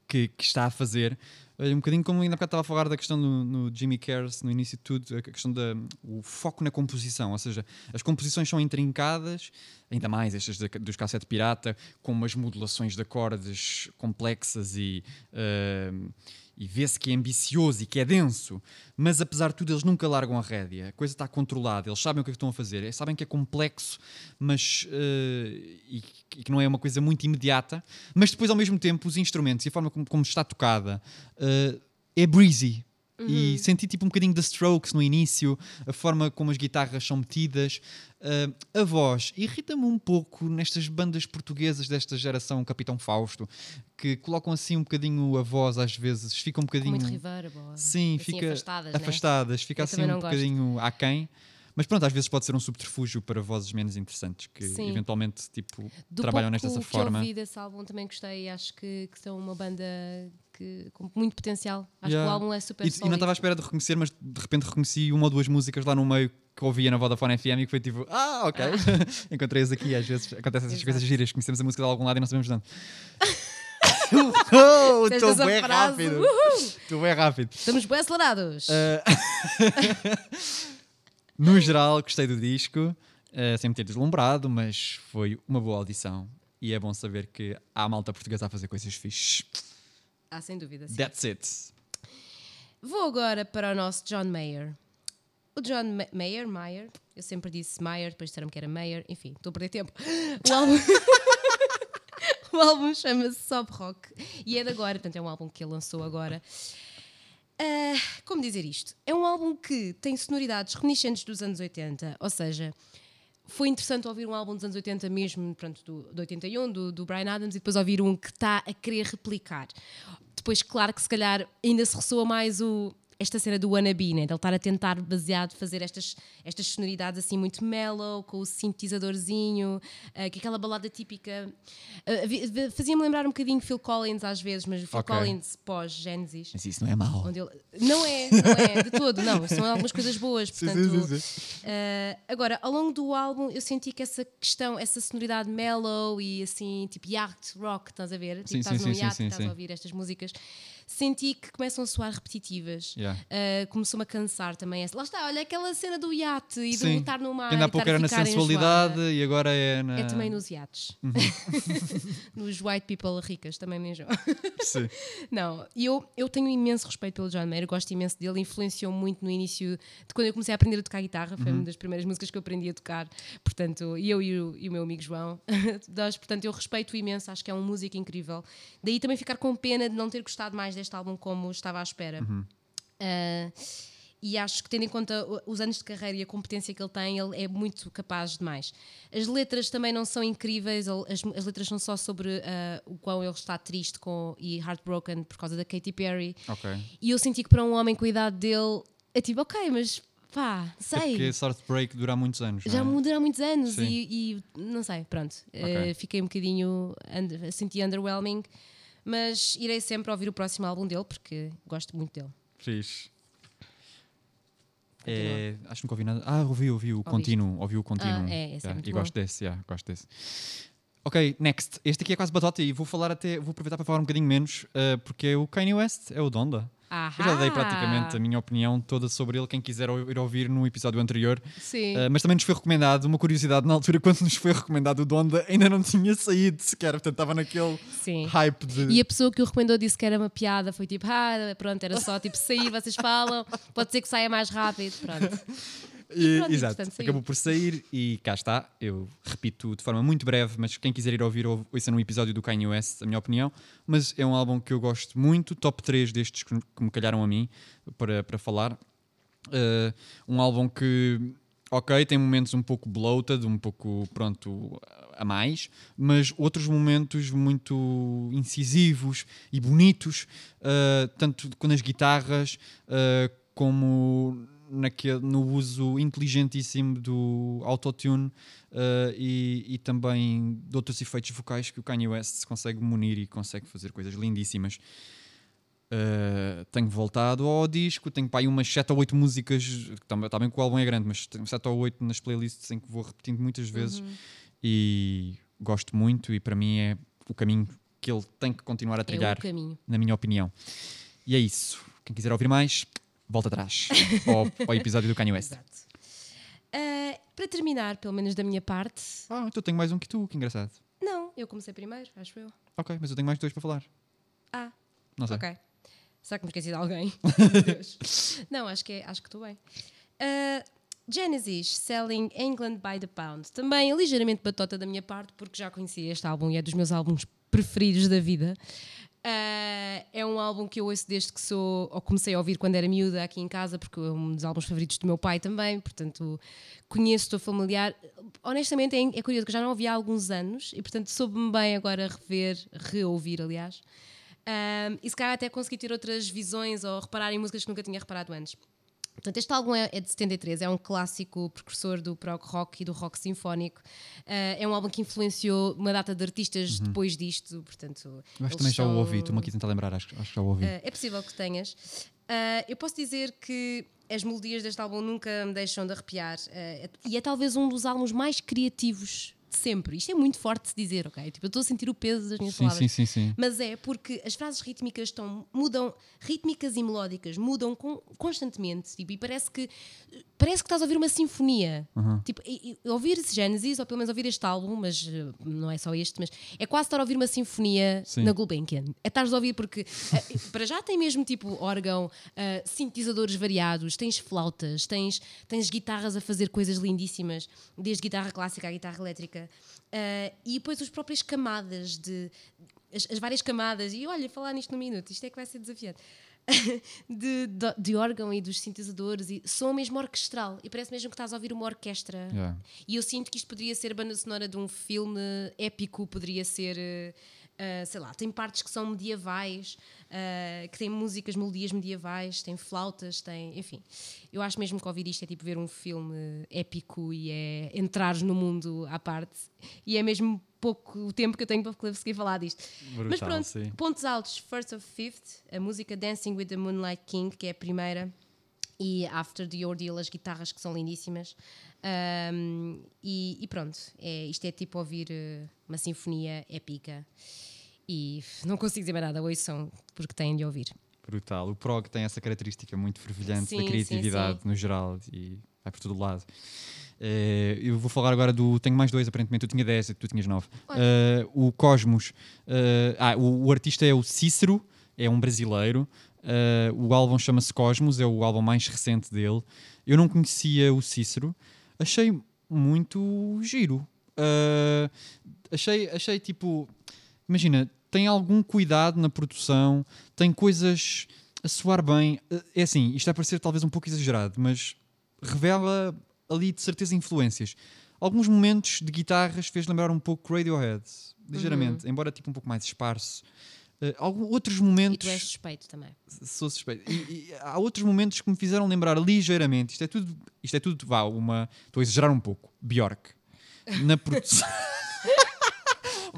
que, que está a fazer um bocadinho como ainda estava a falar da questão do, no Jimmy Cares, no início de tudo, a questão do foco na composição, ou seja, as composições são intrincadas, ainda mais estas dos cassete pirata, com umas modulações de acordes complexas e. Uh, e vê-se que é ambicioso e que é denso, mas apesar de tudo eles nunca largam a rédea, a coisa está controlada, eles sabem o que, é que estão a fazer, sabem que é complexo mas, uh, e, e, que não é uma coisa muito imediata, mas depois ao mesmo tempo os instrumentos e a forma como, como está tocada uh, é breezy, Uhum. E senti tipo um bocadinho de strokes no início, a forma como as guitarras são metidas. Uh, a voz irrita-me um pouco nestas bandas portuguesas desta geração Capitão Fausto, que colocam assim um bocadinho a voz às vezes, fica um bocadinho. muito reverb, Sim, assim, fica afastadas, afastadas né? fica assim um bocadinho aquém. Mas pronto, às vezes pode ser um subterfúgio para vozes menos interessantes que Sim. eventualmente tipo, Do trabalham nesta forma. Eu ouvi desse álbum também gostei, acho que, que são uma banda que, com muito potencial. Acho yeah. que o álbum é super e, e não estava à espera de reconhecer, mas de repente reconheci uma ou duas músicas lá no meio que ouvia na Vodafone FM e que foi tipo, ah, ok, ah. encontrei-as aqui. Às vezes acontecem essas coisas giras, conhecemos a música de algum lado e não sabemos de onde. Estou bem rápido. Estou bem rápido. Estamos bem acelerados. Uh... no geral, gostei do disco. Uh, sem me ter deslumbrado, mas foi uma boa audição. E é bom saber que há malta portuguesa a fazer coisas fixes. Ah, sem dúvida. Sim. That's it. Vou agora para o nosso John Mayer. O John Ma Mayer, Mayer, eu sempre disse Mayer, depois disseram que era Mayer, enfim, estou a perder tempo. O álbum, o álbum chama-se Sob Rock e é de agora, portanto é um álbum que ele lançou agora. Uh, como dizer isto? É um álbum que tem sonoridades reminiscentes dos anos 80, ou seja, foi interessante ouvir um álbum dos anos 80 mesmo, pronto, do, do 81, do, do Brian Adams, e depois ouvir um que está a querer replicar. Depois, claro que se calhar ainda se ressoa mais o, esta cena do wannabe, né? De ele estar a tentar baseado fazer estas, estas sonoridades assim muito mellow, com o sintetizadorzinho, uh, que aquela balada típica. Uh, Fazia-me lembrar um bocadinho Phil Collins às vezes, mas Phil Ok. Collins pós-Genesis. Mas isso não é mau. Onde ele- Não é, não é, de todo, não. São algumas coisas boas. Sim, Portanto, sim, sim, Uh, agora, ao longo do álbum, eu senti que essa questão, essa sonoridade mellow e assim, tipo yacht rock, estás a ver? Tipo, Sim, estás sim, num sim, sim, e estás sim. a ouvir estas músicas. Senti que começam a soar repetitivas. Yeah. Uh, Começou-me a cansar também. Lá está, olha aquela cena do iate e Sim. do estar no mar. Ainda há pouco era na sensualidade enjoada. e agora é na. É também nos iates. nos white people ricas, também me enjoa. Sim. Não, eu, eu tenho imenso respeito pelo John Mayer, gosto imenso dele, influenciou muito no início de quando eu comecei a aprender a tocar guitarra, foi uma das primeiras músicas que eu aprendi a tocar, portanto, eu e o, e o meu amigo João, nós, portanto, eu respeito imenso, acho que é um músico incrível. Daí também ficar com pena de não ter gostado mais deste álbum como estava à espera. Ah, e acho que, tendo em conta os anos de carreira e a competência que ele tem, ele é muito capaz demais. As letras também não são incríveis, as, as letras são só sobre ah, o quão ele está triste com, e heartbroken por causa da Katy Perry. Ok. E eu senti que para um homem com a idade dele, é tipo, ok, mas pá, É sei. porque esse Heartbreak dura muitos anos. Já não é? há muitos anos e, e não sei, pronto. Ok. eh, fiquei um bocadinho. under- senti underwhelming, mas irei sempre ouvir o próximo álbum dele porque gosto muito dele. Fixe. É, acho que nunca ouvi nada. Ah, ouvi, ouvi o contínuo. Ouvi o contínuo. Ah, é, esse é Yeah, muito e bom. gosto desse, yeah, gosto desse. Ok, next. Este aqui é quase batota e vou falar até. Vou aproveitar para falar um bocadinho menos, eh, porque é o Kanye West, é o Donda. Eu já dei praticamente a minha opinião toda sobre ele. Quem quiser ir ouvir no episódio anterior. Sim. Uh, mas também nos foi recomendado, uma curiosidade, na altura quando nos foi recomendado o Donda, ainda não tinha saído sequer, portanto estava naquele Sim. hype de. E a pessoa que o recomendou disse que era uma piada, foi tipo, ah, pronto, era só tipo sair, vocês falam, pode ser que saia mais rápido, pronto. E- pronto, exato, acabou por sair e cá está. Eu repito de forma muito breve, mas quem quiser ir ouvir, ou- ouça num episódio do Kanye West, a minha opinião. Mas é um álbum que eu gosto muito, top 3 destes que, que me calharam a mim para, para falar. Uh, um álbum que, ok, tem momentos um pouco bloated, um pouco, pronto, a mais, mas outros momentos muito incisivos e bonitos, uh, tanto com as guitarras uh, como naquele, no uso inteligentíssimo do autotune uh, e, e também de outros efeitos vocais que o Kanye West se consegue munir e consegue fazer coisas lindíssimas. Uh, tenho voltado ao disco, tenho para aí umas 7 ou 8 músicas, também, também que o álbum é grande, mas tenho 7 ou 8 nas playlists em que vou repetindo muitas vezes e gosto muito e para mim é o caminho que ele tem que continuar a É trilhar, caminho. na minha opinião. E é isso. Quem quiser ouvir mais, volta atrás ao, ao episódio do Kanye West. Ah, para terminar, pelo menos da minha parte, Ah, então tenho mais um que tu, que engraçado. não, eu comecei primeiro, acho eu. Ok, mas eu tenho mais dois para falar. Ah, Não sei. ok. Será que me esqueci de alguém? Não, acho que é, acho que estou bem. Ah, Genesis, Selling England by the Pound. Também ligeiramente batota da minha parte, porque já conhecia este álbum e é dos meus álbuns preferidos da vida. Ah, é um álbum que eu ouço desde que sou, ou comecei a ouvir quando era miúda aqui em casa, porque é um dos álbuns favoritos do meu pai também, portanto conheço, estou familiar. Honestamente é, é curioso que já não ouvi há alguns anos e portanto soube-me bem agora rever, reouvir aliás. Um, e se calhar até consegui ter outras visões ou reparar em músicas que nunca tinha reparado antes. Portanto, este álbum é, é de 73, é um clássico precursor do prog rock e do rock sinfónico. Uh, é um álbum que influenciou uma data de artistas depois disto, portanto... Eu acho que também já o ouvi, estou-me aqui a tentar lembrar, acho, acho que já o ouvi. Uh, é possível que tenhas. Uh, eu posso dizer que as melodias deste álbum nunca me deixam de arrepiar. e é talvez um dos álbuns mais criativos sempre. Isto é muito forte de se dizer, ok? Tipo, eu estou a sentir o peso das minhas sim, palavras. sim, sim, sim. Mas é porque as frases rítmicas estão, mudam, rítmicas e melódicas mudam con- constantemente tipo, e parece que parece que estás a ouvir uma sinfonia. Uhum. Tipo, e- e ouvir Genesis, ou pelo menos ouvir este álbum, mas eh, não é só este, mas é quase estar a ouvir uma sinfonia Sim. na Gulbenkian. É estar a ouvir porque eh, para já tem mesmo tipo órgão, eh, sintetizadores variados, tens flautas, tens, tens guitarras a fazer coisas lindíssimas, desde guitarra clássica à guitarra elétrica. Eh, e depois as próprias camadas de as, as várias camadas, e olha, falar nisto num minuto, isto é que vai ser desafiante. de, de, de órgão e dos sintetizadores e som mesmo orquestral e parece mesmo que estás a ouvir uma orquestra Yeah. e eu sinto que isto poderia ser a banda sonora de um filme épico, poderia ser, eh, sei lá, tem partes que são medievais, uh, que tem músicas, melodias medievais, tem flautas, tem. Enfim, eu acho mesmo que ouvir isto é tipo ver um filme épico e é entrar no mundo à parte. E é mesmo pouco o tempo que eu tenho para conseguir falar disto. Brutal, Mas pronto, sim. pontos altos: First of Fifth, a música Dancing with the Moonlight King, que é a primeira e After the Ordeal, as guitarras que são lindíssimas. Um, e, e, pronto, é, isto é tipo ouvir uh, uma sinfonia épica. E não consigo dizer mais nada, ouçam, porque têm de ouvir. Brutal. O prog tem essa característica muito fervilhante Sim, da sim, criatividade sim. no geral e vai por todo lado. Eh, eu vou falar agora do. Tenho mais dois, aparentemente. Eu tinha 10 e tu tinhas 9. Olha. o Cosmos. eh, ah, o, o artista é o Cícero, é um brasileiro. O álbum chama-se Cosmos, é o álbum mais recente dele. Eu não conhecia o Cícero, achei muito giro. Achei, achei tipo. Imagina, tem algum cuidado na produção, tem coisas a soar bem. É assim, isto vai parecer talvez um pouco exagerado, mas revela ali de certeza influências. Alguns momentos de guitarras fez lembrar um pouco Radiohead, ligeiramente, embora tipo um pouco mais esparso. Eh, algum, outros E momentos tu és suspeito também. sou suspeito. E, e há outros momentos que me fizeram lembrar ligeiramente. Isto é tudo, isto é tudo, vá, uma. Estou a exagerar um pouco. Bjork. Na produção.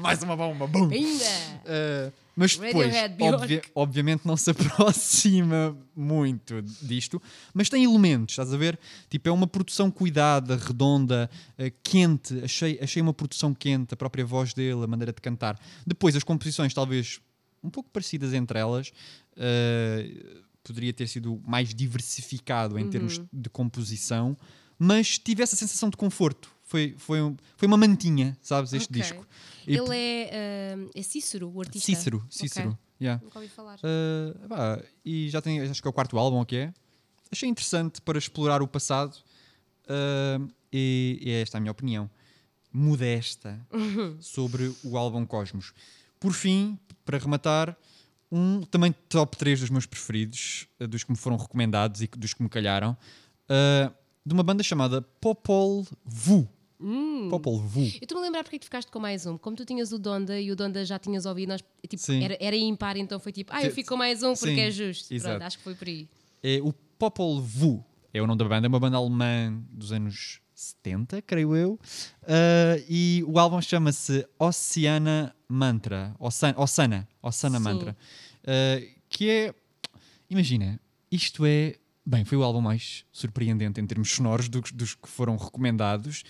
Mais uma bomba, bum! Ainda! Uh, mas depois, obvia- obviamente, não se aproxima muito disto, mas tem elementos, estás a ver? Tipo, é uma produção cuidada, redonda, uh, quente. Achei, achei uma produção quente, a própria voz dele, a maneira de cantar. Depois, as composições, talvez um pouco parecidas entre elas. uh, poderia ter sido mais diversificado em termos de composição, mas tive essa sensação de conforto. Foi, foi, um- foi uma mantinha, sabes, este Ok. disco. E Ele é, ah, é Cícero, o artista. Cícero, Cícero. Ok. yeah. Nunca ouvi falar. Uh, pá, e já tem, acho que é o quarto álbum, que é. Achei interessante para explorar o passado uh, e, e é esta a minha opinião. Modesta sobre o álbum Cosmos. Por fim, para rematar, um também top 3 dos meus preferidos, uh, dos que me foram recomendados e dos que me calharam, uh, de uma banda chamada Popol Vuh. Popol Vuh. Eu estou-me a lembrar porque é que tu ficaste com mais um. Como tu tinhas o Donda e o Donda já tinhas ouvido, nós, tipo, era, era impar, então foi tipo, ah, eu fico com mais um porque Sim, é justo. exato. Pronto, acho que foi por aí. É o Popol Vuh, é o nome da banda, é uma banda alemã dos anos 70, creio eu. Uh, e o álbum chama-se Oceana Mantra, Oceana, Oceana. Mantra, Uh, que é, imagina, isto é, bem, foi o álbum mais surpreendente em termos sonoros dos, dos que foram recomendados.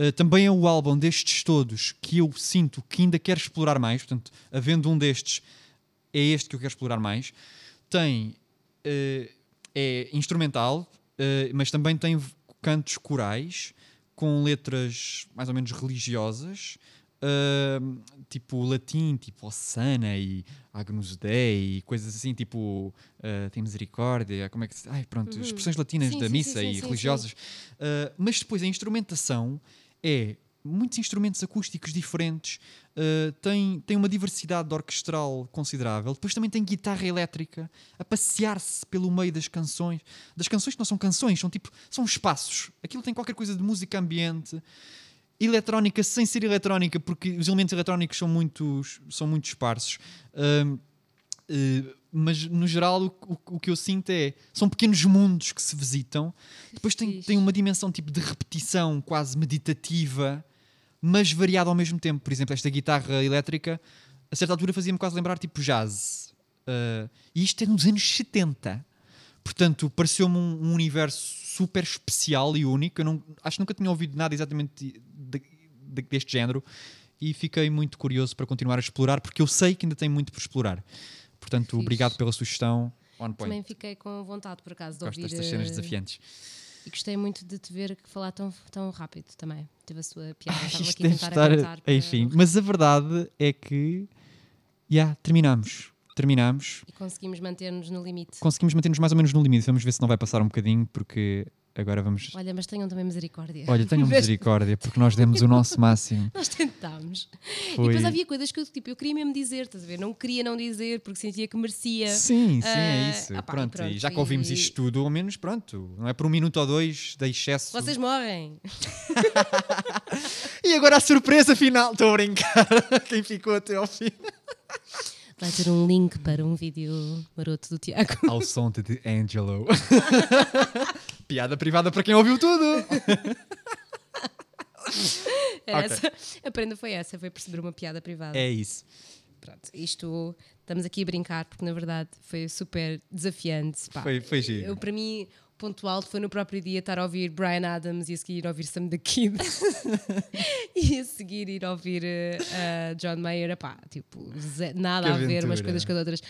Uh, também é o álbum destes todos que eu sinto que ainda quero explorar mais, portanto, havendo um destes, é este que eu quero explorar mais. Tem eh, é instrumental, eh, mas também tem cantos corais com letras mais ou menos religiosas, ah, tipo latim, tipo Osana e Agnus Dei, e coisas assim, tipo ah, tem misericórdia, como é que se. Ai, pronto, expressões latinas Sim, da sim, missa sim, e religiosas. Mas depois a instrumentação é muitos instrumentos acústicos diferentes, uh, tem, tem uma diversidade orquestral considerável. Depois também tem guitarra elétrica a passear-se pelo meio das canções. Das canções que não são canções, são tipo, são espaços. Aquilo tem qualquer coisa de música ambiente. Eletrónica sem ser eletrónica, porque os elementos eletrónicos são, muitos, são muito esparsos. Um, Uh, mas no geral o, o- o que eu sinto é são pequenos mundos que se visitam. Depois tem, tem uma dimensão tipo de repetição quase meditativa mas variada ao mesmo tempo. Por exemplo esta guitarra elétrica a certa altura fazia-me quase lembrar tipo jazz. Uh, e isto é nos anos 70 portanto pareceu-me um, um universo super especial e único. Eu não, acho que nunca tinha ouvido nada exatamente de- de- deste género. E fiquei muito curioso para continuar a explorar porque eu sei que ainda tem muito por explorar Portanto, Fixe. obrigado pela sugestão. On point. Também fiquei com vontade, por acaso, de Gosto ouvir. destas cenas eh, desafiantes. E gostei muito de te ver falar tão, tão rápido também. Teve a sua piada. Ai, Estava aqui a tentar estar. aguentar. para- Enfim, mas a verdade é que. Já, terminamos. Terminamos. E conseguimos manter-nos no limite. Conseguimos manter-nos mais ou menos no limite. Vamos ver se não vai passar um bocadinho, porque agora vamos. Olha, mas tenham também misericórdia. Olha, tenham misericórdia, porque nós demos o nosso máximo. Nós tentámos. E Foi- depois havia coisas que eu, tipo, eu queria mesmo dizer, estás a ver? Não queria não dizer porque sentia que merecia. Sim, sim, é Ah, isso. ah pá, e pronto, e pronto, já que ouvimos e- isto tudo, ao menos, pronto. Não é por um minuto ou dois de excesso. Vocês morrem. E agora a surpresa final. Estou a brincar. Quem ficou até ao fim. Vai ter um link para um vídeo maroto do Tiago. Ao som de Angelo. Piada privada para quem ouviu tudo. Era Ok. essa. A prenda foi essa, foi perceber uma piada privada. É isso. Pronto, isto estamos aqui a brincar porque na verdade foi super desafiante. Pá. Foi, foi giro. Eu, para mim, ponto alto foi no próprio dia estar a ouvir Brian Adams e a seguir ir ouvir Sam the Kid e a seguir ir ouvir a John Mayer. Epá, tipo, nada Que a ver umas coisas com as outras.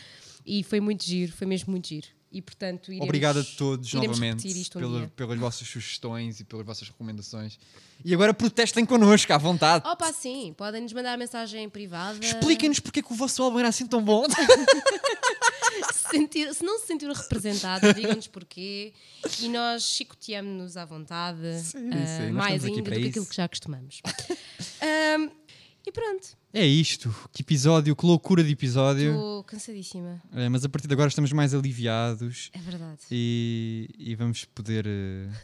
E foi muito giro, foi mesmo muito giro. E portanto, iremos, Obrigado a todos novamente um dia. pelas vossas sugestões e pelas vossas recomendações. E agora protestem connosco, à vontade. Opa, sim, podem nos mandar mensagem privada. Expliquem-nos porque é que o vosso álbum era assim tão bom. se, sentir- se não se sentiram representados, digam-nos porquê e nós chicoteamos-nos à vontade, Sim, sim, nós mais ainda do que isso. aquilo que já costumamos. Ahm, e pronto, É isto. Que episódio, que loucura de episódio. estou cansadíssima, É, mas a partir de agora estamos mais aliviados é verdade. e, e vamos poder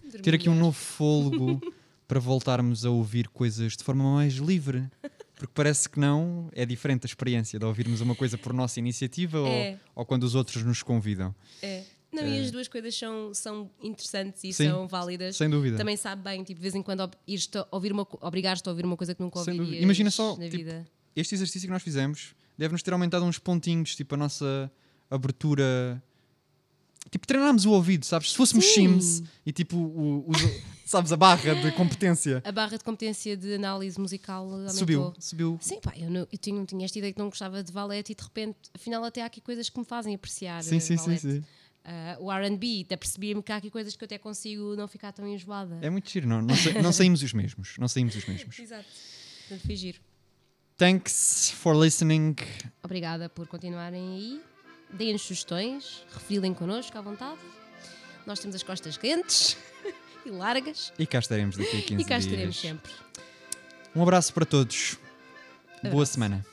Dormir ter aqui um novo fôlego para voltarmos a ouvir coisas de forma mais livre. Porque parece que não, é diferente a experiência de ouvirmos uma coisa por nossa iniciativa É. ou, ou quando os outros nos convidam. É. Não, e as duas coisas são, são interessantes e Sim, são válidas. Sem dúvida. Também sabe bem, tipo, de vez em quando a ouvir uma, obrigares-te a ouvir uma coisa que nunca ouvirias Imagina só, na tipo, vida. Este exercício que nós fizemos deve-nos ter aumentado uns pontinhos, tipo a nossa abertura. Tipo, treinámos o ouvido, sabes? Se fôssemos Sim. Sims e tipo, o, os- sabes, a barra de competência A barra de competência de análise musical aumentou. subiu, subiu. Sim, pá, eu, não, eu tinha, tinha esta ideia que não gostava de valete e de repente, afinal, até há aqui coisas que me fazem apreciar. Sim, eh, sim, sim, sim. Ah, o RB, até percebi-me que há aqui coisas que eu até consigo não ficar tão enjoada. É muito giro, não, não, sa- não saímos os mesmos. Não saímos os mesmos. Exato. Portanto, foi giro. Thanks for listening. Obrigada por continuarem aí. Deem-nos sugestões, refilem connosco à vontade. Nós temos as costas quentes e largas E cá estaremos daqui a 15 e cá dias. estaremos sempre. Um abraço para todos. Boa Abraço. semana.